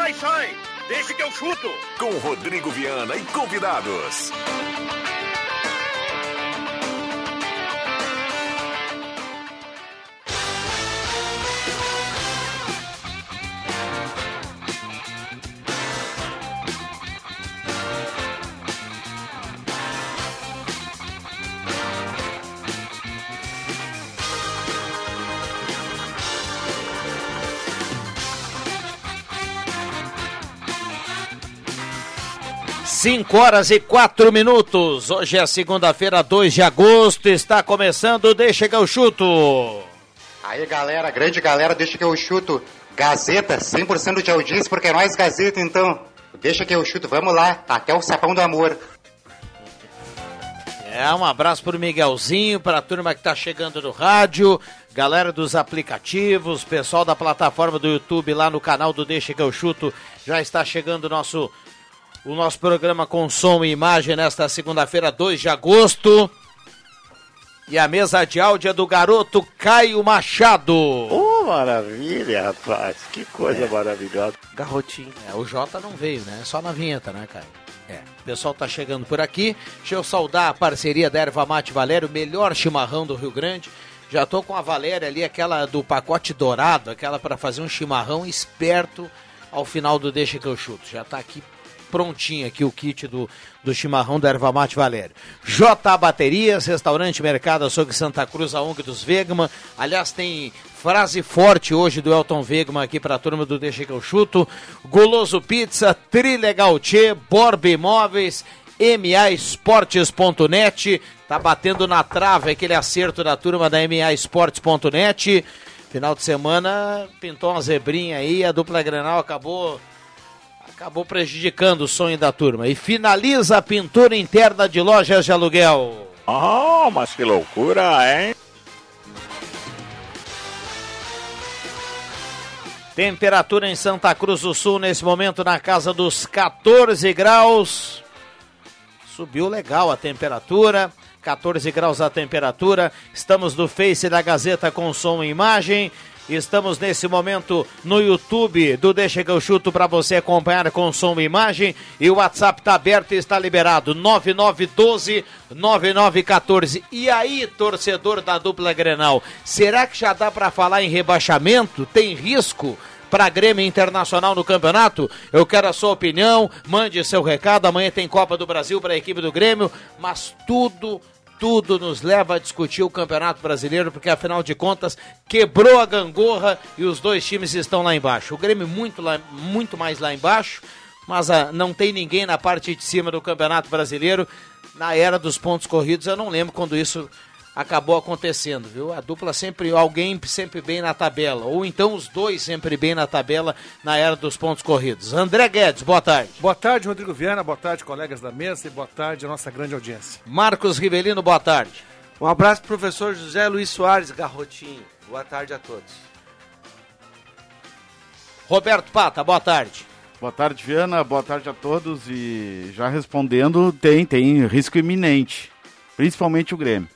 Sai, sai! Deixa que eu chuto! Com Rodrigo Viana e convidados. Cinco horas e quatro minutos. Hoje é segunda-feira, 2 de agosto. Está começando Deixa que eu chuto. Aí, galera, grande galera, deixa que eu chuto. Gazeta, 100% de audiência, porque é nós Gazeta, então. Deixa que eu chuto, vamos lá, até o sapão do amor. É, um abraço pro Miguelzinho, para a turma que tá chegando no rádio, galera dos aplicativos, pessoal da plataforma do YouTube lá no canal do Deixa que eu chuto. Já está chegando o nosso o nosso programa com som e imagem nesta segunda-feira, 2 de agosto. E a mesa de áudio é do garoto Caio Machado. Oh, maravilha, rapaz. Que coisa maravilhosa. Garrotinho. É, o Jota não veio, né? Só na vinheta, né, Caio? É. O pessoal tá chegando por aqui. Deixa eu saudar a parceria da Erva Mate Valério, melhor chimarrão do Rio Grande. Já tô com a Valéria ali, aquela do pacote dourado, aquela para fazer um chimarrão esperto ao final do Deixa que eu chuto. Já tá aqui prontinho aqui o kit do, do chimarrão da Erva Mate Valério. J Baterias, Restaurante Mercado Açougue Santa Cruz, a ONG dos Vegman. Aliás, tem frase forte hoje do Elton Vegman aqui para a turma do Deixa que eu chuto. Goloso Pizza, Trilegal Tchê, Borba Imóveis, MAEsportes.net. Tá batendo na trave aquele acerto da turma da MAEsportes.net. Final de semana pintou uma zebrinha aí, a dupla Grenal acabou acabou prejudicando o sonho da turma. E finaliza a pintura interna de lojas de aluguel. Oh, mas que loucura, hein? Temperatura em Santa Cruz do Sul nesse momento na casa dos 14 graus. Subiu legal a temperatura. 14 graus a temperatura. Estamos no Face da Gazeta com som e imagem. Estamos nesse momento no YouTube do Deixa que eu chuto para você acompanhar com som e imagem. E o WhatsApp está aberto e está liberado. 9912 9914. E aí, torcedor da dupla Grenal, será que já dá para falar em rebaixamento? Tem risco? para Grêmio Internacional no campeonato? Eu quero a sua opinião, mande seu recado. Amanhã tem Copa do Brasil para a equipe do Grêmio, mas tudo tudo nos leva a discutir o Campeonato Brasileiro, porque afinal de contas quebrou a gangorra e os dois times estão lá embaixo. O Grêmio muito, lá, muito mais lá embaixo, mas ah, não tem ninguém na parte de cima do Campeonato Brasileiro. Na era dos pontos corridos, eu não lembro quando isso acabou acontecendo, viu? A dupla sempre, alguém sempre bem na tabela, ou então os dois sempre bem na tabela na era dos pontos corridos. André Guedes, boa tarde. Boa tarde, Rodrigo Viana, boa tarde, colegas da mesa, e boa tarde, nossa grande audiência. Marcos Rivelino, boa tarde. Um abraço pro professor José Luiz Soares Garrotinho. Boa tarde a todos. Roberto Pata, boa tarde. Boa tarde, Viana. Boa tarde a todos. E já respondendo, tem, tem risco iminente. Principalmente o Grêmio.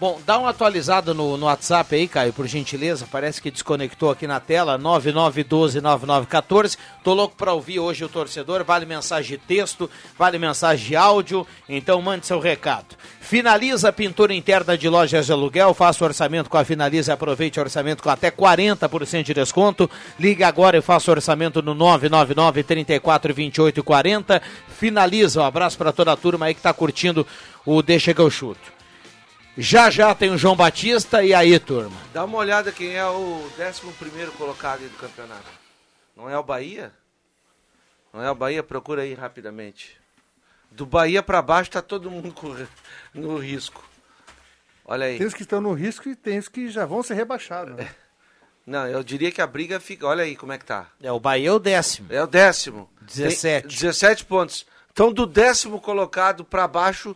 Bom, dá uma atualizada no, no WhatsApp aí, Caio, por gentileza. Parece que desconectou aqui na tela, 99129914. Tô louco para ouvir hoje o torcedor. Vale mensagem de texto, vale mensagem de áudio. Então mande seu recado. Finaliza a pintura interna de lojas de aluguel. Faça o orçamento com a Finaliza aproveite o orçamento com até 40% de desconto. Ligue agora e faça o orçamento no 999 34 28 40. Finaliza. Um abraço para toda a turma aí que está curtindo o Deixa que eu chuto. Já já tem o João Batista e aí, turma? Dá uma olhada quem é o 11 colocado do campeonato. Não é o Bahia? Não é o Bahia? Procura aí rapidamente. Do Bahia para baixo tá todo mundo no risco. Olha aí. Tem os que estão no risco e tem os que já vão ser rebaixados. Né? Não, eu diria que a briga fica. Olha aí como é que tá. É, o Bahia é o décimo. É o décimo. 17. Tem 17 pontos. Então, do décimo colocado para baixo,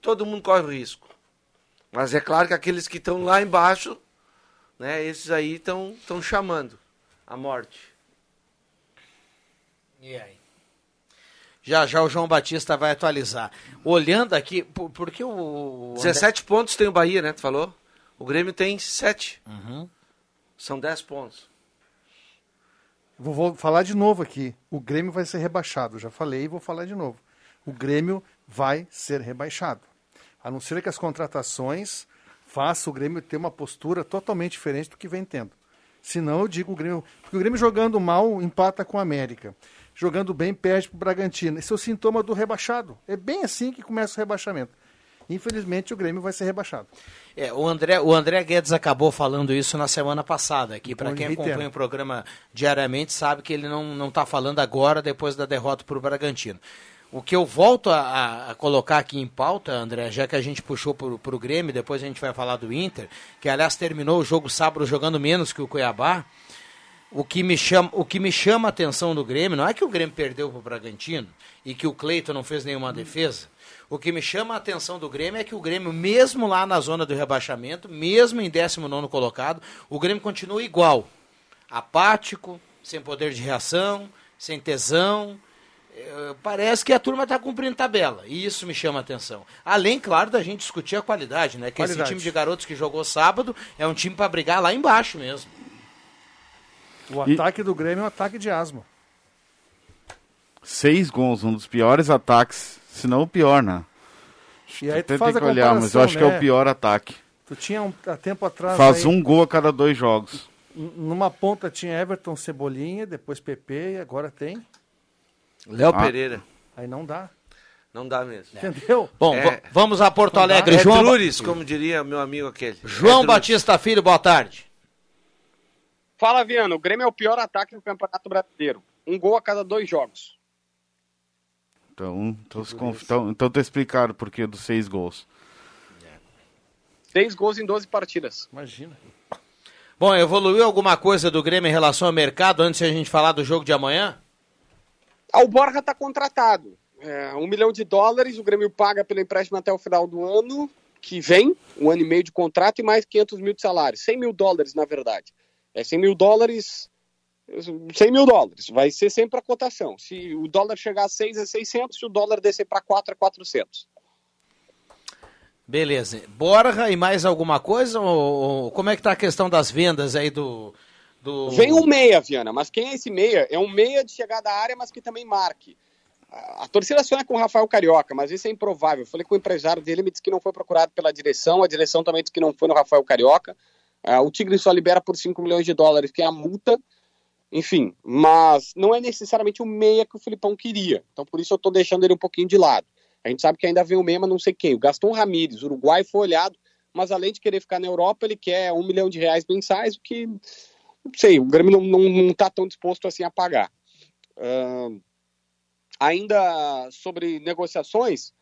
todo mundo corre o risco. Mas é claro que aqueles que estão lá embaixo, né, esses aí estão chamando a morte. E aí? Já já o João Batista vai atualizar. Olhando aqui, por, porque o. André- 17 pontos tem o Bahia, né? Tu falou? O Grêmio tem 7. Uhum. São 10 pontos. Vou, vou falar de novo aqui. O Grêmio vai ser rebaixado. Já falei e vou falar de novo. O Grêmio vai ser rebaixado. A não ser que as contratações façam o Grêmio ter uma postura totalmente diferente do que vem tendo. Senão eu digo o Grêmio. Porque o Grêmio jogando mal empata com o América. Jogando bem, perde para o Bragantino. Esse é o sintoma do rebaixado. É bem assim que começa o rebaixamento. Infelizmente o Grêmio vai ser rebaixado. É, o André, o André Guedes acabou falando isso na semana passada, que para quem acompanha o programa diariamente sabe que ele não não está falando agora depois da derrota para o Bragantino. O que eu volto a, a- colocar aqui em pauta, André, já que a gente puxou para o Grêmio, depois a gente vai falar do Inter, que aliás terminou o jogo sábado jogando menos que o Cuiabá. O que, me chama, o que me chama a atenção do Grêmio não é que o Grêmio perdeu para o Bragantino e que o Cleiton não fez nenhuma defesa. O que me chama a atenção do Grêmio é que o Grêmio, mesmo lá na zona do rebaixamento, mesmo em 19 colocado, o Grêmio continua igual. Apático, sem poder de reação, sem tesão. Eh, Parece que a turma está cumprindo tabela. E isso me chama a atenção. Além, claro, da gente discutir a qualidade, né? Que esse Qualidade. time de garotos que jogou sábado é um time para brigar lá embaixo mesmo. O E- ataque do Grêmio é um ataque de asma. Seis gols, um dos piores ataques, se não o pior, né? E aí tu Até faz tem que olhar, mas eu acho que é né? o pior ataque. Tu tinha um, há tempo atrás. Faz aí, um gol a cada dois jogos. Numa ponta tinha Everton Cebolinha, depois PP e agora tem. Léo Ah. Pereira. Aí não dá. Não dá mesmo. Entendeu? Bom, É. va- vamos a Porto. Alegre. É João, Ba- Drures, como diria meu amigo aquele. João É. Batista Filho, boa tarde. Fala, Viano. O Grêmio é o pior ataque do Campeonato Brasileiro. Um gol a cada dois jogos. Então, então, se conf- então, então tá explicado por que dos seis gols. Seis gols em 12 partidas. Imagina. Bom, evoluiu alguma coisa do Grêmio em relação ao mercado antes de a gente falar do jogo de amanhã? O Borja está contratado. É, um milhão de dólares, o Grêmio paga pelo empréstimo até o final do ano que vem, um ano e meio de contrato e mais 500 mil de salário. 100 mil dólares, na verdade. É 100 mil dólares, 100 mil dólares. Vai ser sempre a cotação. Se o dólar chegar a 6 é 600, se o dólar descer para 4 é 400. Beleza. Borja e mais alguma coisa? Ou, ou como é que tá a questão das vendas aí do... do... Vem um meia, Viana, mas quem é esse meia? É um meia de chegada à área, mas que também marque. A torcida sonha com o Rafael Carioca, mas isso é improvável. Falei com o empresário dele, ele disse que não foi procurado pela direção, a direção também disse que não foi no Rafael Carioca. Ah, o Tigre só libera por 5 milhões de dólares, que é a multa. Enfim, mas não é necessariamente o meia que o Filipão queria. Então por isso eu estou deixando ele um pouquinho de lado. A gente sabe que ainda vem o meia, mas não sei quem. O Gaston Ramírez, Uruguai, foi olhado, mas além de querer ficar na Europa, ele quer um milhão de reais mensais, o que não sei, o Grêmio não, não, não tá tão disposto assim a pagar. Ahn, ainda sobre negociações,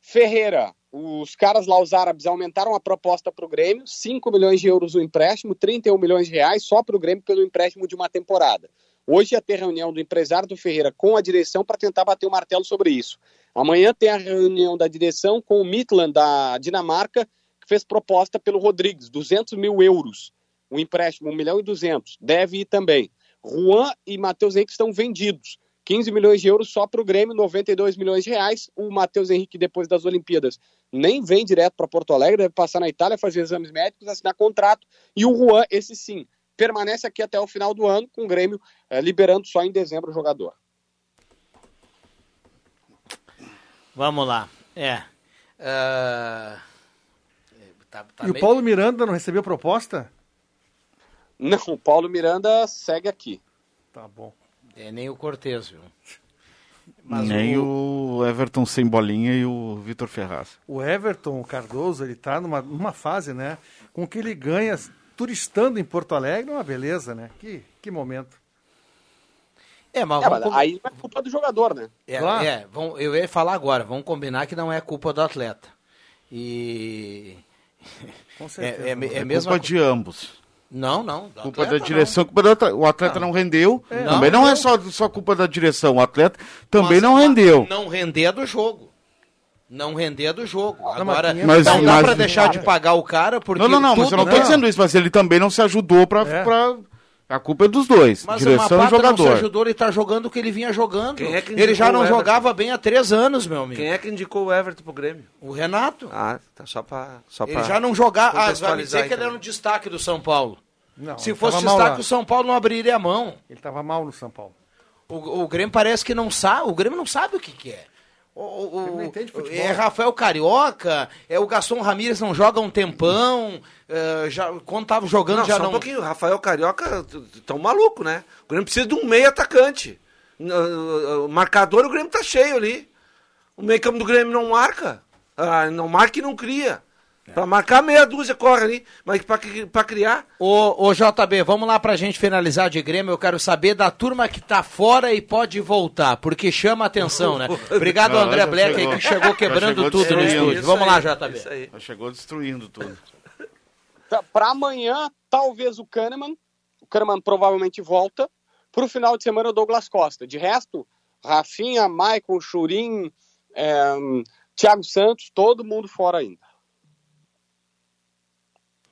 Ferreira, os caras lá, os árabes, aumentaram a proposta para o Grêmio, 5 milhões de euros o empréstimo, 31 milhões de reais só para o Grêmio pelo empréstimo de uma temporada. Hoje ia ter reunião do empresário do Ferreira com a direção para tentar bater o martelo sobre isso. Amanhã tem a reunião da direção com o Midland da Dinamarca, que fez proposta pelo Rodrigues, 200 mil euros o empréstimo, 1 milhão e 200, deve ir também. Juan e Matheus Henrique estão vendidos. 15 milhões de euros só para o Grêmio, 92 milhões de reais. O Matheus Henrique, depois das Olimpíadas, nem vem direto para Porto Alegre, deve passar na Itália, fazer exames médicos, assinar contrato. E o Juan, esse sim, permanece aqui até o final do ano, com o Grêmio eh, liberando só em dezembro o jogador. Vamos lá. É. Ah, tá- tá e o meio- Paulo Miranda não recebeu proposta? Não, o Paulo Miranda segue aqui. Tá bom. É, nem o Cortez, viu? Nem o... Everton sem bolinha e o Vitor Ferraz. O Everton Cardoso, ele tá numa, numa fase, né? Com que ele ganha turistando em Porto Alegre, uma beleza, né? Que, que momento. É, mas, É, mas com- aí não é culpa do jogador, né? é, claro. é, vamos- eu ia falar agora, vamos combinar que não é culpa do atleta. E Com certeza. é, é, é É mesmo culpa de ambos. Não, não. Culpa da direção, culpa do atleta. O atleta não, rendeu. Também não, é só, só culpa da direção. O atleta também Mas não rendeu. Não render é do jogo. Não render é do jogo. mas Agora, Mas- não dá mas- pra deixar de pagar o cara porque Não, não, não, mas eu não tô dizendo isso, mas ele também não se ajudou pra. É. pra- A culpa é dos dois. Mas direção o e Mapata não se jogador. ajudou, ele tá jogando o que ele vinha jogando. Quem é que ele já não jogava bem há três anos, meu amigo. Quem é que indicou o Everton pro Grêmio? O Renato. Ah, tá só pra. Só Ele pra já não jogava. Ah, vai me dizer que ele era então. um destaque do São Paulo. Não, Se fosse destaque, lá. o São Paulo não abriria a mão. Ele tava mal no São Paulo. O, o Grêmio parece que não sabe. O Grêmio não sabe o que, que é. O, o- não entende futebol. é Rafael Carioca, é o Gaston Ramírez não joga um tempão. é, já, quando tava jogando Não, já só não. um pouquinho. O Rafael Carioca tão maluco, né? O Grêmio precisa de um meio atacante. O marcador, o Grêmio tá cheio ali. O meio campo do Grêmio não marca. Ah, não marca e não cria. Pra marcar, meia dúzia corre ali. Mas pra criar, Ô, ô JB, vamos lá pra gente finalizar de Grêmio. Eu quero saber da turma que tá fora e pode voltar, porque chama a atenção, né? Obrigado, Não, André Black, chegou. aí, que chegou quebrando chegou tudo no destruindo. estúdio. Vamos aí, lá, JB. Isso aí. Já chegou destruindo tudo. Para amanhã, talvez o Kahneman. O Kahneman provavelmente volta. Para o final de semana, o Douglas Costa. De resto, Rafinha, Michael, Churin, é, Thiago Santos, todo mundo fora ainda.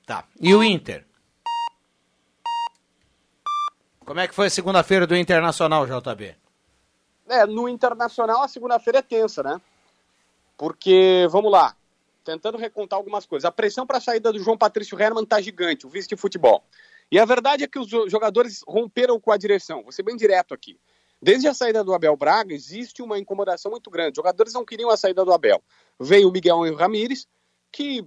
Tá. E o Inter? Como é que foi a segunda-feira do Internacional, JB? É, no Internacional, a segunda-feira é tensa, né? Porque, vamos lá, tentando recontar algumas coisas. A pressão para a saída do João Patrício Herman tá gigante, o vice de futebol. E a verdade é que os jo- jogadores romperam com a direção. Vou ser bem direto aqui. Desde a saída do Abel Braga, existe uma incomodação muito grande. Os jogadores não queriam a saída do Abel. Veio o Miguel Ramírez, que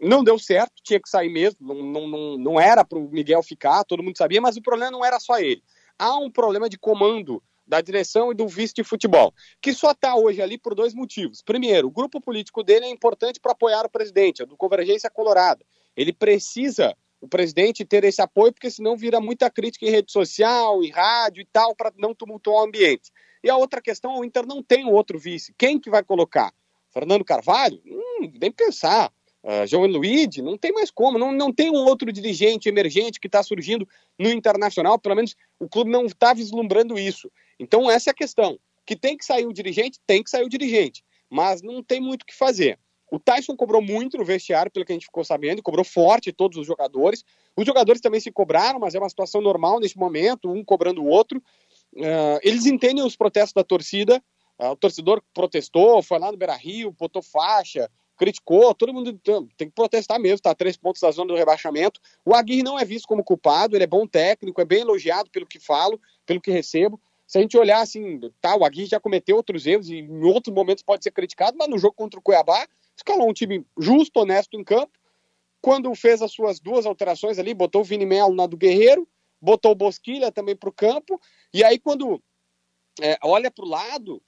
não deu certo, tinha que sair mesmo, não, não, não, não era para o Miguel ficar, todo mundo sabia, mas o problema não era só ele. Há um problema de comando da direção e do vice de futebol, que só está hoje ali por dois motivos. Primeiro, o grupo político dele é importante para apoiar o presidente, a do Convergência Colorada. Ele precisa, o presidente, ter esse apoio, porque senão vira muita crítica em rede social, em rádio e tal, para não tumultuar o ambiente. E a outra questão, o Inter não tem outro vice. Quem que vai colocar? Fernando Carvalho? Hum, nem pensar. Uh, João Luiz, não tem mais como, não, não tem um outro dirigente emergente que está surgindo no internacional, pelo menos o clube não está vislumbrando isso. Então, essa é a questão. Que tem que sair o dirigente, tem que sair o dirigente, mas não tem muito o que fazer. O Tyson cobrou muito no vestiário, pelo que a gente ficou sabendo, cobrou forte todos os jogadores. Os jogadores também se cobraram, mas é uma situação normal neste momento, um cobrando o outro. Uh, eles entendem os protestos da torcida, uh, o torcedor protestou, foi lá no Beira Rio, botou faixa, criticou, todo mundo tem que protestar mesmo, tá três pontos da zona do rebaixamento. O Aguirre não é visto como culpado, ele é bom técnico, é bem elogiado pelo que falo, pelo que recebo. Se a gente olhar assim, tá, o Aguirre já cometeu outros erros e em outros momentos pode ser criticado, mas no jogo contra o Cuiabá, escalou um time justo, honesto em campo. Quando fez as suas duas alterações ali, botou o Vini Melo na do Guerreiro, botou o Bosquilha também para o campo, e aí quando é, olha para o lado,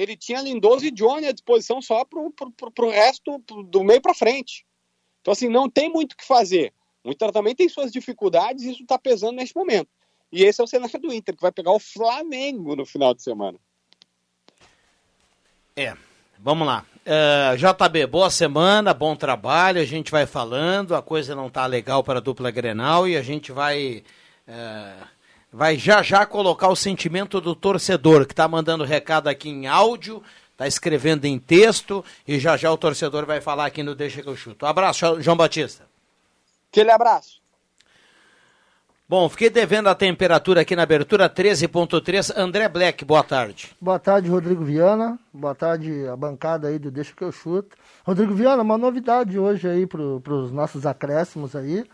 ele tinha Lindoso e Johnny à disposição só para o resto pro, do meio para frente. Então, assim, não tem muito o que fazer. O Inter também tem suas dificuldades e isso está pesando neste momento. E esse é o cenário do Inter, que vai pegar o Flamengo no final de semana. É, vamos lá. Uh, JB, boa semana, bom trabalho. A gente vai falando, a coisa não tá legal para a dupla Grenal e a gente vai. Uh, vai já já colocar o sentimento do torcedor, que está mandando recado aqui em áudio, está escrevendo em texto, e já já o torcedor vai falar aqui no Deixa que eu chuto. Um abraço, João Batista. Aquele abraço. Bom, fiquei devendo a temperatura aqui na abertura 13.3. André Black, boa tarde. Boa tarde, Rodrigo Viana. Boa tarde, a bancada aí do Deixa que eu chuto. Rodrigo Viana, uma novidade hoje aí para os nossos acréscimos aí.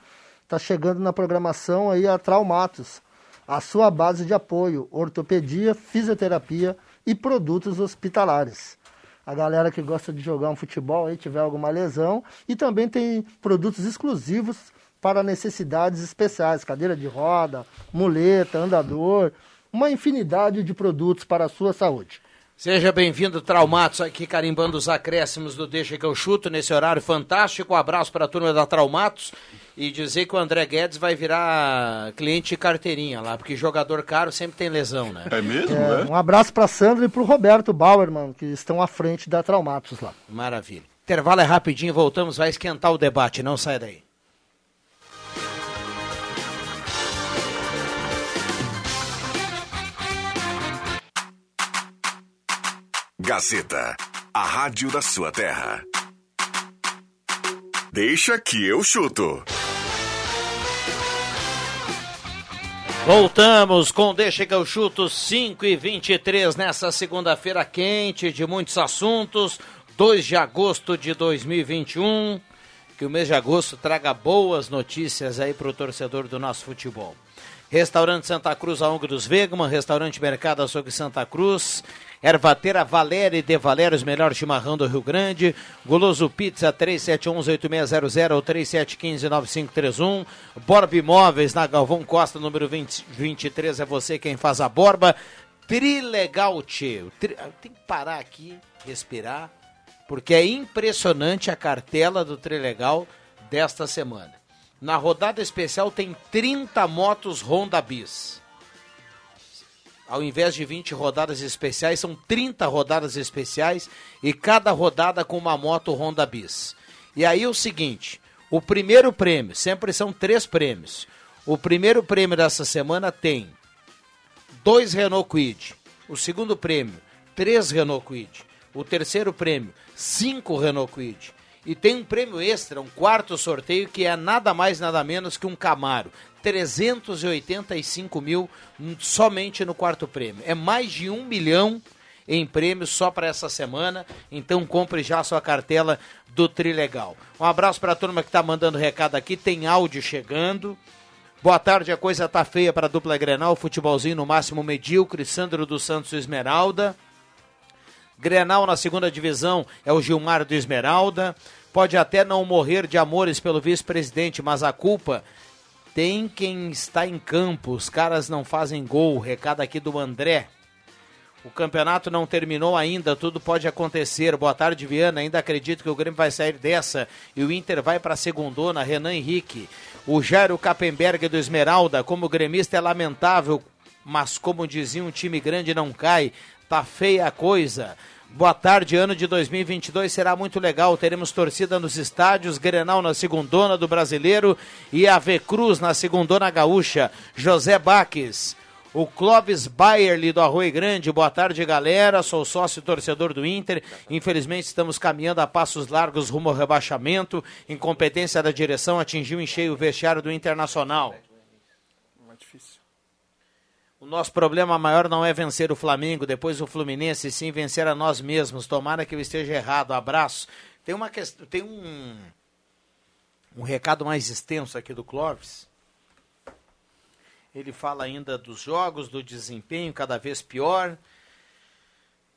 Tá chegando na programação aí a Traumatos a sua base de apoio, ortopedia, fisioterapia e produtos hospitalares. A galera que gosta de jogar um futebol aí tiver alguma lesão e também tem produtos exclusivos para necessidades especiais, cadeira de roda, muleta, andador, uma infinidade de produtos para a sua saúde. Seja bem-vindo, Traumatos, aqui carimbando os acréscimos do Deixa que eu chuto nesse horário fantástico. Um abraço para a turma da Traumatos e dizer que o André Guedes vai virar cliente de carteirinha lá, porque jogador caro sempre tem lesão, né? É mesmo, É, é? um abraço para Sandra e para o Roberto Bauerman, que estão à frente da Traumatos lá. Maravilha. Intervalo é rapidinho, voltamos, vai esquentar o debate, não sai daí. Gazeta, a rádio da sua terra. Deixa que eu chuto. Voltamos com Deixa que eu chuto 5 e 23 nessa segunda-feira quente de muitos assuntos, 2 de agosto de 2021. Que o mês de agosto traga boas notícias aí para o torcedor do nosso futebol. Restaurante Santa Cruz, a Ong dos Vegman, Restaurante Mercado Açougue Santa Cruz, Ervateira Valéria e De Valéria, os melhores chimarrão do Rio Grande, Goloso Pizza 3711-8600 ou 3715-9531, Borba Imóveis na Galvão Costa, número 20, 23, é você quem faz a borba, Trilegal Tchê, Tri... tem que parar aqui, respirar, porque é impressionante a cartela do Trilegal desta semana. Na rodada especial tem 30 motos Honda Bis. Ao invés de 20 rodadas especiais, são 30 rodadas especiais e cada rodada com uma moto Honda Bis. E aí o seguinte, o primeiro prêmio, sempre são três prêmios. O primeiro prêmio dessa semana tem dois Renault Kwid. O segundo prêmio, três Renault Kwid. O terceiro prêmio, cinco Renault Kwid. E tem um prêmio extra, um quarto sorteio, que é nada mais, nada menos que um Camaro. 385 mil somente no quarto prêmio. É mais de um milhão em prêmios só para essa semana. Então compre já a sua cartela do Trilegal. Um abraço para a turma que está mandando recado aqui. Tem áudio chegando. Boa tarde, a coisa tá feia para a dupla Grenal, futebolzinho no máximo medíocre, Sandro dos Santos Esmeralda. Grenal na segunda divisão é o Gilmar do Esmeralda. Pode até não morrer de amores pelo vice-presidente, mas a culpa tem quem está em campo. Os caras não fazem gol. Recado aqui do André. O campeonato não terminou ainda, tudo pode acontecer. Boa tarde, Viana. Ainda acredito que o Grêmio vai sair dessa e o Inter vai para a segundona. Renan Henrique. O Jairo Kappenberg do Esmeralda, como gremista é lamentável, mas como dizia um time grande não cai. Tá feia a coisa. Boa tarde, ano de 2022 será muito legal. Teremos torcida nos estádios, Grenal na segundona do Brasileiro e a V Cruz na segundona gaúcha. José Baques. O Clóvis Bayerli do Arroio Grande. Boa tarde, galera. Sou sócio torcedor do Inter. Infelizmente, estamos caminhando a passos largos rumo ao rebaixamento. Incompetência da direção atingiu em cheio o vestiário do Internacional. O nosso problema maior não é vencer o Flamengo, depois o Fluminense, sim vencer a nós mesmos. Tomara que eu esteja errado. Abraço. Tem uma questão, tem um um recado mais extenso aqui do Clóvis. Ele fala ainda dos jogos, do desempenho cada vez pior.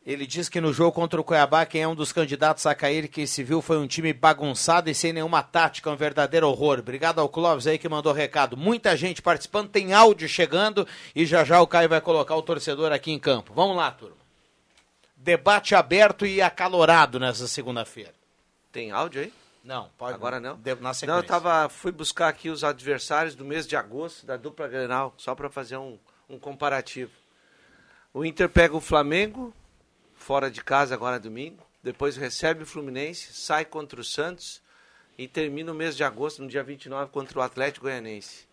Ele diz que no jogo contra o Cuiabá, quem é um dos candidatos a cair que se viu foi um time bagunçado e sem nenhuma tática, um verdadeiro horror. Obrigado ao Clóvis aí que mandou recado. Muita gente participando, tem áudio chegando e já já o Caio vai colocar o torcedor aqui em campo. Vamos lá, turma. Debate aberto e acalorado nessa segunda-feira. Tem áudio aí? Não, pode. Agora não? De- na sequência. Não, eu tava, fui buscar aqui os adversários do mês de agosto da dupla Grenal, só para fazer um, um comparativo. O Inter pega o Flamengo, fora de casa agora domingo, depois recebe o Fluminense, sai contra o Santos e termina o mês de agosto, no dia 29, contra o Atlético Goianense.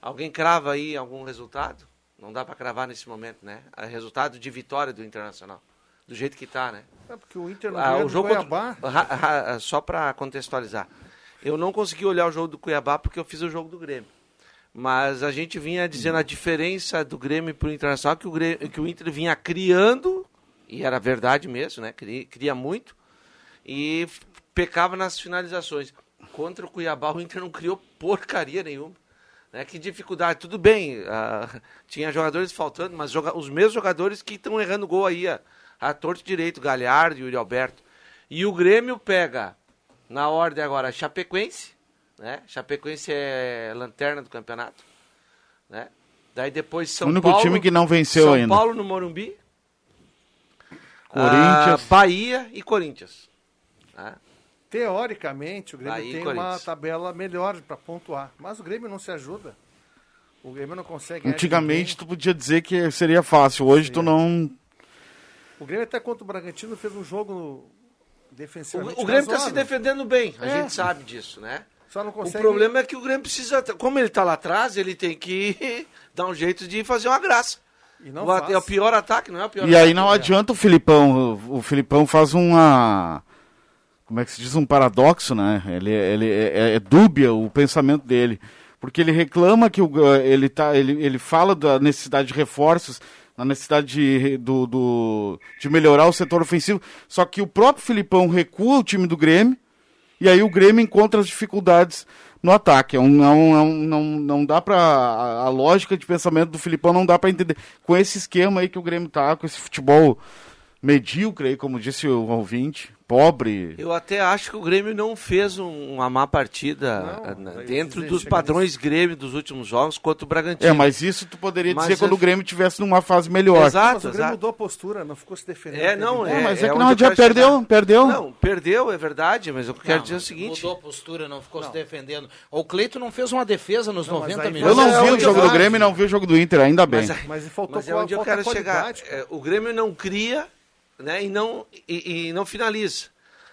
Alguém crava aí algum resultado? Não dá para cravar nesse momento, né? É resultado de vitória do Internacional. Do jeito que tá, né? É porque o Inter não Ah, o do jogo Cuiabá. contra- ra- ra- só para contextualizar. Eu não consegui olhar o jogo do Cuiabá porque eu fiz o jogo do Grêmio. Mas a gente vinha dizendo a diferença do Grêmio para o Internacional que o, Grêmio, que o Inter vinha criando, e era verdade mesmo, né? Cria, cria muito, e pecava nas finalizações. Contra o Cuiabá, o Inter não criou porcaria nenhuma. Né? Que dificuldade. Tudo bem, ah, tinha jogadores faltando, mas joga- os mesmos jogadores que estão errando gol aí, a, a torto direito, Galhardo e Yuri Alberto. E o Grêmio pega, na ordem agora, Chapecoense, né? Chapecoense é lanterna do campeonato, né? Daí depois São O único Paulo. time que não venceu São ainda. Paulo no Morumbi. Corinthians. ah, Bahia e Corinthians. né? Teoricamente, o Grêmio Aí, tem uma tabela melhor para pontuar. Mas o Grêmio não se ajuda. O Grêmio não consegue. Antigamente tu podia dizer que seria fácil, hoje tu não. O Grêmio até contra o Bragantino fez um jogo defensivamente. O, o Grêmio está se defendendo bem, a É. gente sabe disso, né? Só não O consegue. problema é que o Grêmio precisa, como ele está lá atrás, ele tem que dar um jeito de fazer uma graça. E não O é o pior ataque, não é o pior E aí não adianta o Filipão. O, o Filipão faz uma. Como é que se diz? Um paradoxo, né? Ele, ele é, é dúbia o pensamento dele. Porque ele reclama que o, ele, tá, ele, ele fala da necessidade de reforços, na necessidade de, do, do- de melhorar o setor ofensivo. Só que o próprio Filipão recua o time do Grêmio. E aí o Grêmio encontra as dificuldades no ataque. É um, não, não, não, não dá pra. A, a lógica de pensamento do Filipão não dá pra entender. Com esse esquema aí que o Grêmio tá, com esse futebol medíocre aí, como disse o ouvinte, pobre. Eu até acho que o Grêmio não fez um- uma má partida Não, eh, dentro dos padrões Grêmio dos últimos jogos contra o Bragantino. É, mas isso tu poderia Mas dizer quando é- o Grêmio tivesse numa fase melhor. Exato, Mas o Grêmio exato. mudou a postura, não ficou se defendendo. É, não, Teve- é. mas é, que onde não quero perdeu, chegar. perdeu. Não, perdeu, é verdade, mas eu quero Não, dizer o seguinte. Mudou a postura, não ficou se defendendo. O Cleito não fez uma defesa nos Não, mas 90 aí- minutos. Eu não é vi o jogo do. Grêmio e não vi o jogo do Inter, ainda bem. Mas, Mas faltou mas é onde eu falta quero chegar. qualidade, cara. É, o Grêmio não cria né, e, não, e, e não finaliza.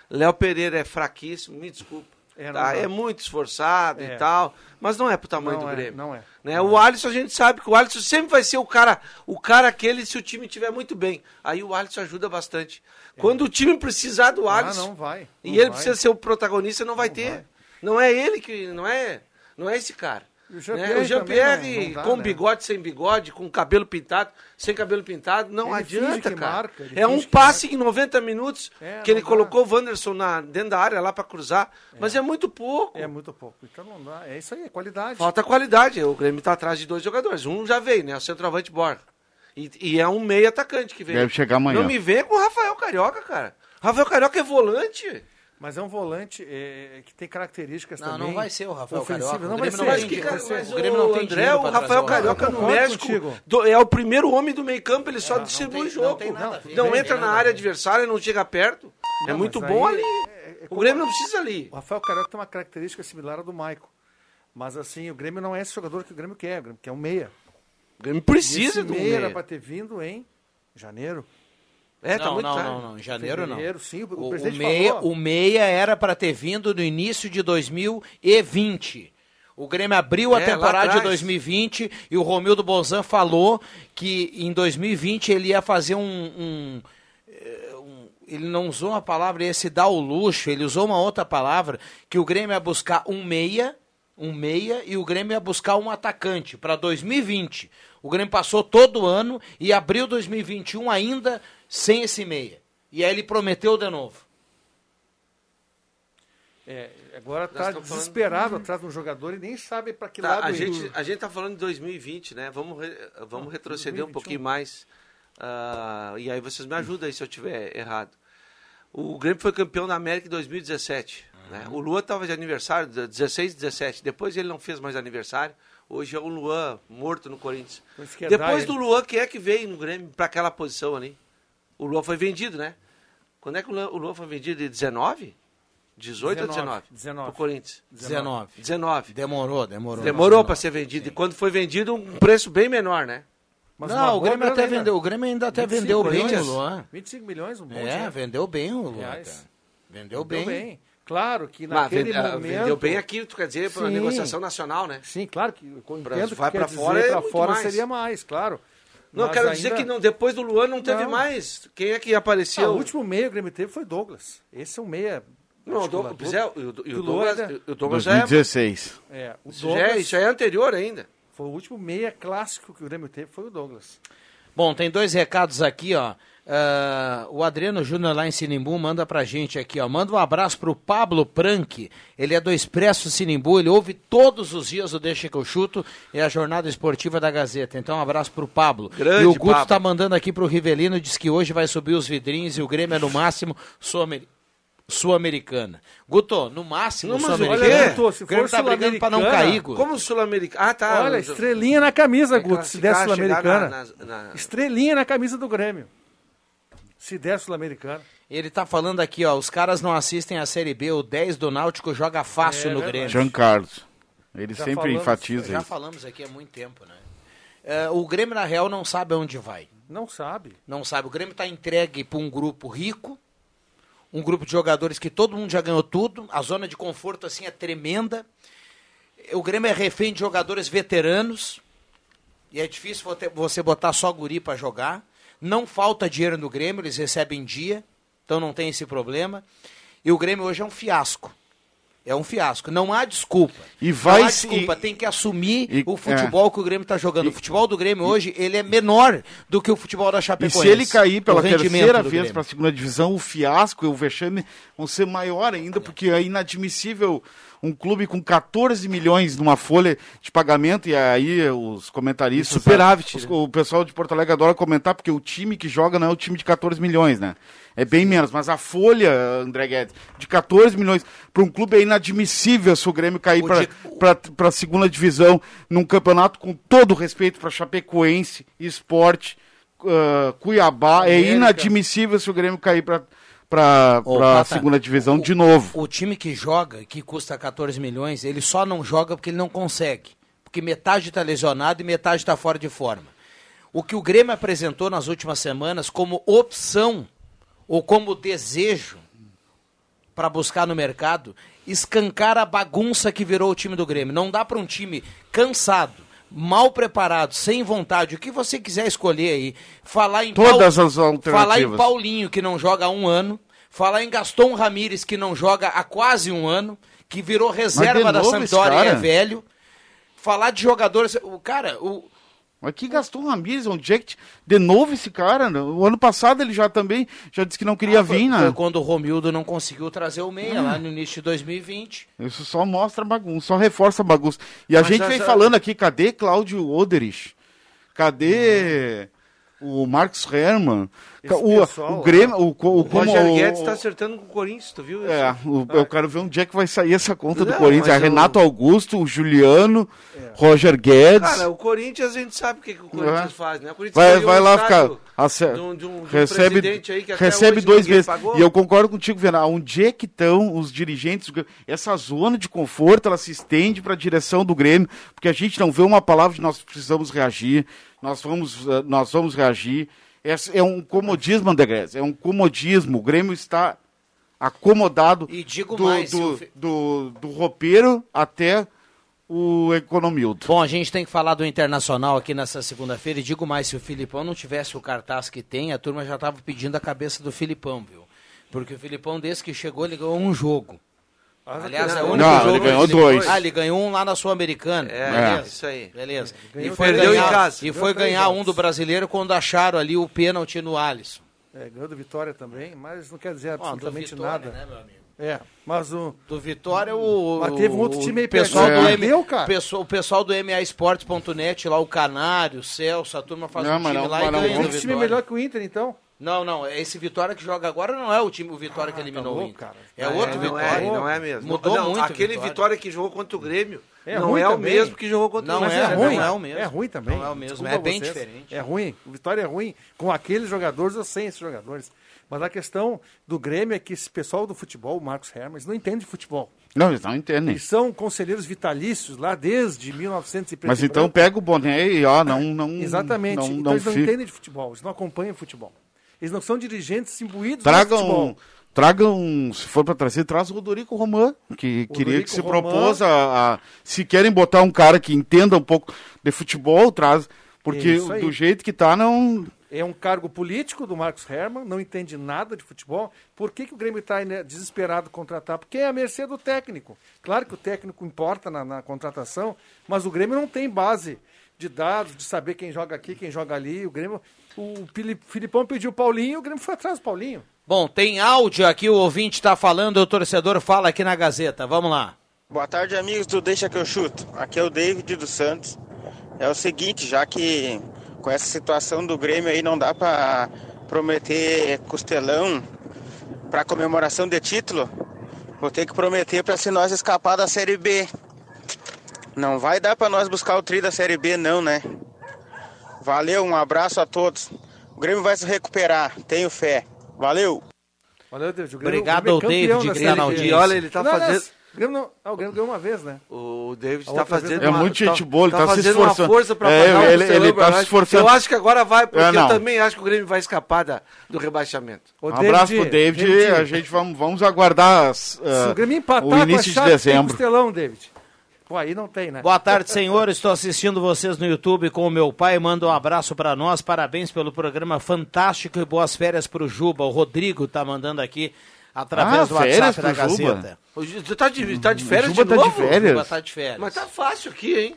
Léo Pereira é fraquíssimo, me desculpa. É, não tá? é muito esforçado É. e tal, mas não é pro tamanho Não do é, Grêmio. não é. Né? O Alisson, a gente sabe que o Alisson sempre vai ser o cara, o cara aquele se o time estiver muito bem. Aí o Alisson ajuda bastante. Quando o time precisar do Ah, Alisson, não vai. e não ele vai. precisa ser o protagonista, não vai ter. vai. Não é ele que. Não é, não é esse cara. O Né? Jean-Pierre O Jean-Pierre também não- não dá, com né? bigode, sem bigode, com cabelo pintado, sem cabelo pintado, não Ele adianta, cara. marca, é um passe em 90 minutos É, que ele dá. colocou o Wanderson na, dentro da área lá pra cruzar, mas é muito pouco. É muito pouco. Então não dá. É isso aí, é qualidade. Falta qualidade. O Grêmio tá atrás de dois jogadores. Um já veio, né? O centroavante Borja. E, e é um meio atacante que veio. Deve chegar amanhã. Não me venha com o Rafael Carioca, cara. Rafael Carioca é volante. Mas é um volante é, que tem características Não, também. não vai ser o Rafael ofensivas. Carioca. Não O vai ser. não Mas, que, mas. O Grêmio não o tem André, o Rafael o Carioca no México do- é o primeiro homem do meio campo, ele só não distribui tem- jogo. não. Não entra na área ver. adversária, não chega perto. é muito bom ali. é- é o Grêmio não precisa ali. O Rafael Carioca tem uma característica similar à do Maico. Mas assim, o Grêmio não é esse jogador que o Grêmio quer. O Grêmio quer um meia. O Grêmio precisa do meia meia. era pra ter vindo em janeiro. É, tá não, muito não, tarde. não, não, em janeiro não. Fevereiro, sim, o O, o presidente meia, falou. o meia era para ter vindo no início de 2020. O Grêmio abriu a É, lá temporada de atrás. 2020 e o Romildo Bozan falou que em 2020 ele ia fazer um, um, eh, um- ele não usou uma palavra, ia se dar o luxo, ele usou uma outra palavra, que o Grêmio ia buscar um meia, um meia e o Grêmio ia buscar um atacante para 2020. O Grêmio passou todo o ano e abriu 2021 ainda sem esse meia. E aí ele prometeu de novo. É, agora tá falando- desesperado atrás de um jogador e nem sabe para que Tá, lado a, gente, a gente tá falando de 2020, né? Vamos, re- vamos retroceder um 2021. pouquinho mais. Ah, e aí vocês me ajudam aí se eu tiver errado. O Grêmio foi campeão da América em 2017. Né? O Luan estava de aniversário, 16 17. Depois ele não fez mais aniversário. Hoje é o Luan morto no Corinthians. Esquerdar Depois do Luan, quem é que veio no Grêmio para aquela posição ali? O Luan foi vendido, né? Quando é que o Luan foi vendido? De 19? 18 ou 19? 19. Pro Corinthians. 19. 19. Demorou, demorou. Demorou para ser vendido. E quando foi vendido, um preço bem menor, né? Mas não, o Grêmio até ainda. vendeu. O Grêmio ainda até 25 vendeu bem o. Luan. 25 milhões, um bom É, dinheiro. vendeu bem o Luan. Cara. Vendeu Vendeu bem. Claro que Mas naquele vende- ah, momento... vendeu bem aqui, tu quer dizer, para Sim. negociação nacional, né? Sim, claro que eu Pra- entendo vai que pra quer fora é pra fora mais. seria mais, claro. Não, eu quero dizer ainda- que não, depois do Luan não teve Não. mais. Quem é que Ah, apareceu? o último meia que o Grêmio teve foi Douglas. Esse é um meia... Não, o, Do, articulador. pois é, o, e Douglas, o Douglas já é, 2016. É, o isso já é- Douglas isso já é anterior ainda. foi o último meia clássico que o Grêmio teve, foi o Douglas. Bom, tem dois recados aqui, ó. Ah, o Adriano Júnior lá em Sinimbu manda pra gente aqui, ó. Manda um abraço pro Pablo Prank. Ele é do Expresso Sinimbu, ele ouve todos os dias o Deixa que eu chuto e a jornada esportiva da Gazeta. Então, um abraço pro Pablo. Grande e o Guto Pablo. tá mandando aqui pro Rivelino, diz que hoje vai subir os vidrinhos e o Grêmio é no máximo sul-ameri- sul-americana. Guto, no máximo Não, sul-americana. olha, Guto, se for tá brigando pra não sul-americana, cair, Guto. Como o sul-americano. Ah, tá. Olha, Eu- estrelinha na camisa, é Guto, se der Sul-Americana. chegar na- na- Estrelinha na camisa do Grêmio. Se der Sul-Americana. Ele tá falando aqui, ó, os caras não assistem a Série B, o 10 do Náutico joga fácil É no. Grêmio. Jean Carlos. Ele Já sempre falamos, enfatiza Já isso. falamos aqui há muito tempo, né? É, o Grêmio, na real, não sabe aonde vai. Não sabe. Não sabe. O Grêmio está entregue para um grupo rico, um grupo de jogadores que todo mundo já ganhou tudo, a zona de conforto assim é tremenda. O Grêmio é refém de jogadores veteranos. E é difícil você botar só guri pra jogar. Não falta dinheiro no Grêmio, eles recebem dia, então não tem esse problema. E o Grêmio hoje é um fiasco. É um fiasco. Não há desculpa. E vai não há desculpa. e- Tem que assumir e- o futebol que o Grêmio está jogando. O futebol do Grêmio hoje ele é menor do que o futebol da E Chapecoense. se ele cair pela terceira vez para a segunda divisão, o fiasco e o vexame vão ser maior ainda, porque é inadmissível um clube com 14 milhões numa folha de pagamento, e aí os comentaristas. Superávit, os- né? o pessoal de Porto Alegre adora comentar, porque o time que joga não é o time de 14 milhões, né? É bem menos, mas a folha, André Guedes, de 14 milhões para um clube é inadmissível se o Grêmio cair para a segunda divisão num campeonato com todo o respeito para Chapecoense, Esporte, ah, Cuiabá. É América. inadmissível se o Grêmio cair para para a segunda divisão de novo. O time que joga, que custa 14 milhões, ele só não joga porque ele não consegue. Porque metade está lesionado e metade está fora de forma. O que o Grêmio apresentou nas últimas semanas como opção ou como desejo para buscar no mercado, escancar a bagunça que virou o time do Grêmio. Não dá para um time cansado, mal preparado, sem vontade, o que você quiser escolher aí, falar em Todas as alternativas. falar em Paulinho que não joga há um ano, falar em Gaston Ramírez que não joga há quase um ano, que virou reserva da Sampdoria e é velho. Falar de jogadores, o cara, o Mas que gastou um Ramires, onde é que... De novo esse cara, né? o ano passado ele já também já disse que não queria Ah, foi, vir, né? foi quando o Romildo não conseguiu trazer o meia lá no início de 2020. Isso só mostra bagunça, só reforça bagunça. E a Mas gente vem falando aqui, cadê Cláudio Oderich? Cadê o Marcos Hermann? O, pessoal o. Grêmio, o, o, O como Roger Guedes tá acertando com o Corinthians, tu viu? isso? É, o- eu quero ver onde é que vai sair essa conta do Não, Corinthians. É mas eu- Renato Augusto, o Juliano, Roger Guedes. Cara, o Corinthians a gente sabe o que, que o Corinthians É. faz, né? O Corinthians Vai, vai um lá ficar. ace- de um- de um- de recebe recebe dois meses. pagou. E eu concordo contigo, Viana. Onde é que estão os dirigentes? do? Essa zona de conforto ela se estende para a direção do Grêmio, porque a gente não vê uma palavra de nós precisamos reagir, nós vamos, eh, nós vamos reagir. Esse é um comodismo, André é um comodismo. O Grêmio está acomodado E digo do, mais, do, Fe- do, do roupeiro até o economildo. Bom, a gente tem que falar do Internacional aqui nessa segunda-feira e digo mais, se o Filipão não tivesse o cartaz que tem, a turma já estava pedindo a cabeça do Filipão, viu? Porque o Filipão, desde que chegou, ele ganhou um jogo. Aliás, é o não, único não, jogo ele ganhou dois. Ah, ele ganhou um lá na Sul-Americana. É, Beleza. isso aí. Beleza. E ganhou foi, perdeu ganhar, em casa. e foi ganhar jogos. um do brasileiro quando acharam ali o pênalti no Alisson. É, ganhou do Vitória também, mas não quer dizer absolutamente Vitória, nada. né, meu amigo? É, mas o. Do Vitória, o. Mas teve um outro o time aí pessoal perto. do É. M, Deu, cara. pessoal- O pessoal do MAEsportes.net, lá o Canário, o Celso, a turma faz Não, um time não, lá mas e não ganha do Esse time é melhor que o Inter, então. Não, não, esse Vitória que joga agora não é o time, o Vitória que eliminou louco, o Inter. cara. É Ah, outro não Vitória. é, não é mesmo. Mudou Não, muito. Aquele Vitória. Vitória. que jogou contra o Grêmio É não ruim é o também. mesmo que jogou contra Não o é, é, não ruim. é o mesmo. É ruim também. Não é o mesmo, Desculpa é bem vocês. diferente. É ruim. O Vitória é ruim com aqueles jogadores ou sem esses jogadores. Mas a questão do Grêmio é que esse pessoal do futebol, o Marcos Hermes, não entende de futebol. Não, eles não entendem. Eles são conselheiros vitalícios lá desde 1900 e preto Mas e então branco. pega o boné e ó, não, não. Exatamente. Não, então não eles não fica- entendem de futebol, eles não acompanham futebol. Eles não são dirigentes imbuídos. Tragam, tragam, se for para trazer, traz o Rodrigo Román, que queria que se Román. propôs a, a- Se querem botar um cara que entenda um pouco de futebol, traz. Porque do jeito que tá, não. É um cargo político do Marcos Herman, não entende nada de futebol. Por que, que o Grêmio está desesperado contratar? Porque é a mercê do técnico. Claro que o técnico importa na, na contratação, mas o Grêmio não tem base de dados, de saber quem joga aqui, quem joga ali. O Grêmio. O Fili- Filipão pediu o Paulinho, o Grêmio foi atrás do Paulinho. Bom, tem áudio aqui, o ouvinte está falando, o torcedor fala aqui na Gazeta. Vamos lá. Boa tarde, amigos do Deixa que eu chuto. Aqui é o David dos Santos. É o seguinte, já que com essa situação do Grêmio aí não dá pra prometer costelão pra comemoração de título, vou ter que prometer pra se nós escapar da Série B. Não vai dar pra nós buscar o tri da Série B não, né? Valeu, um abraço a todos. O Grêmio vai se recuperar, tenho fé. Valeu. Valeu, David. O Grêmio- Obrigado o Grêmio é ao David da que Série tá na B. audiência. E olha, ele tá Não, não, fazendo. o Grêmio, não, ah, o Grêmio ganhou uma vez, né? O David tá vez fazendo. é uma- muito gente boa, ele tá se fazendo esforçando. uma força pra É, pagar o ele- ele Costelão tá se esforçando. Eu acho que agora vai, porque É, eu também acho que o Grêmio vai escapar da, do rebaixamento. Ô, Um abraço pro David. A gente vamos, vamos aguardar as, Se ah, o Grêmio empatar o com a início de tem dezembro. costelão, David. Pô, aí não tem, né? Boa tarde, senhor. Estou assistindo vocês no YouTube com o meu pai. Manda um abraço para nós. Parabéns pelo programa fantástico e boas férias para o Juba. O Rodrigo tá mandando aqui através Ah, do WhatsApp da Juba? Gazeta. O Ju- Tu tá de, tá de férias Juba de tá de novo? férias. Juba tá de férias. Mas tá fácil aqui, hein?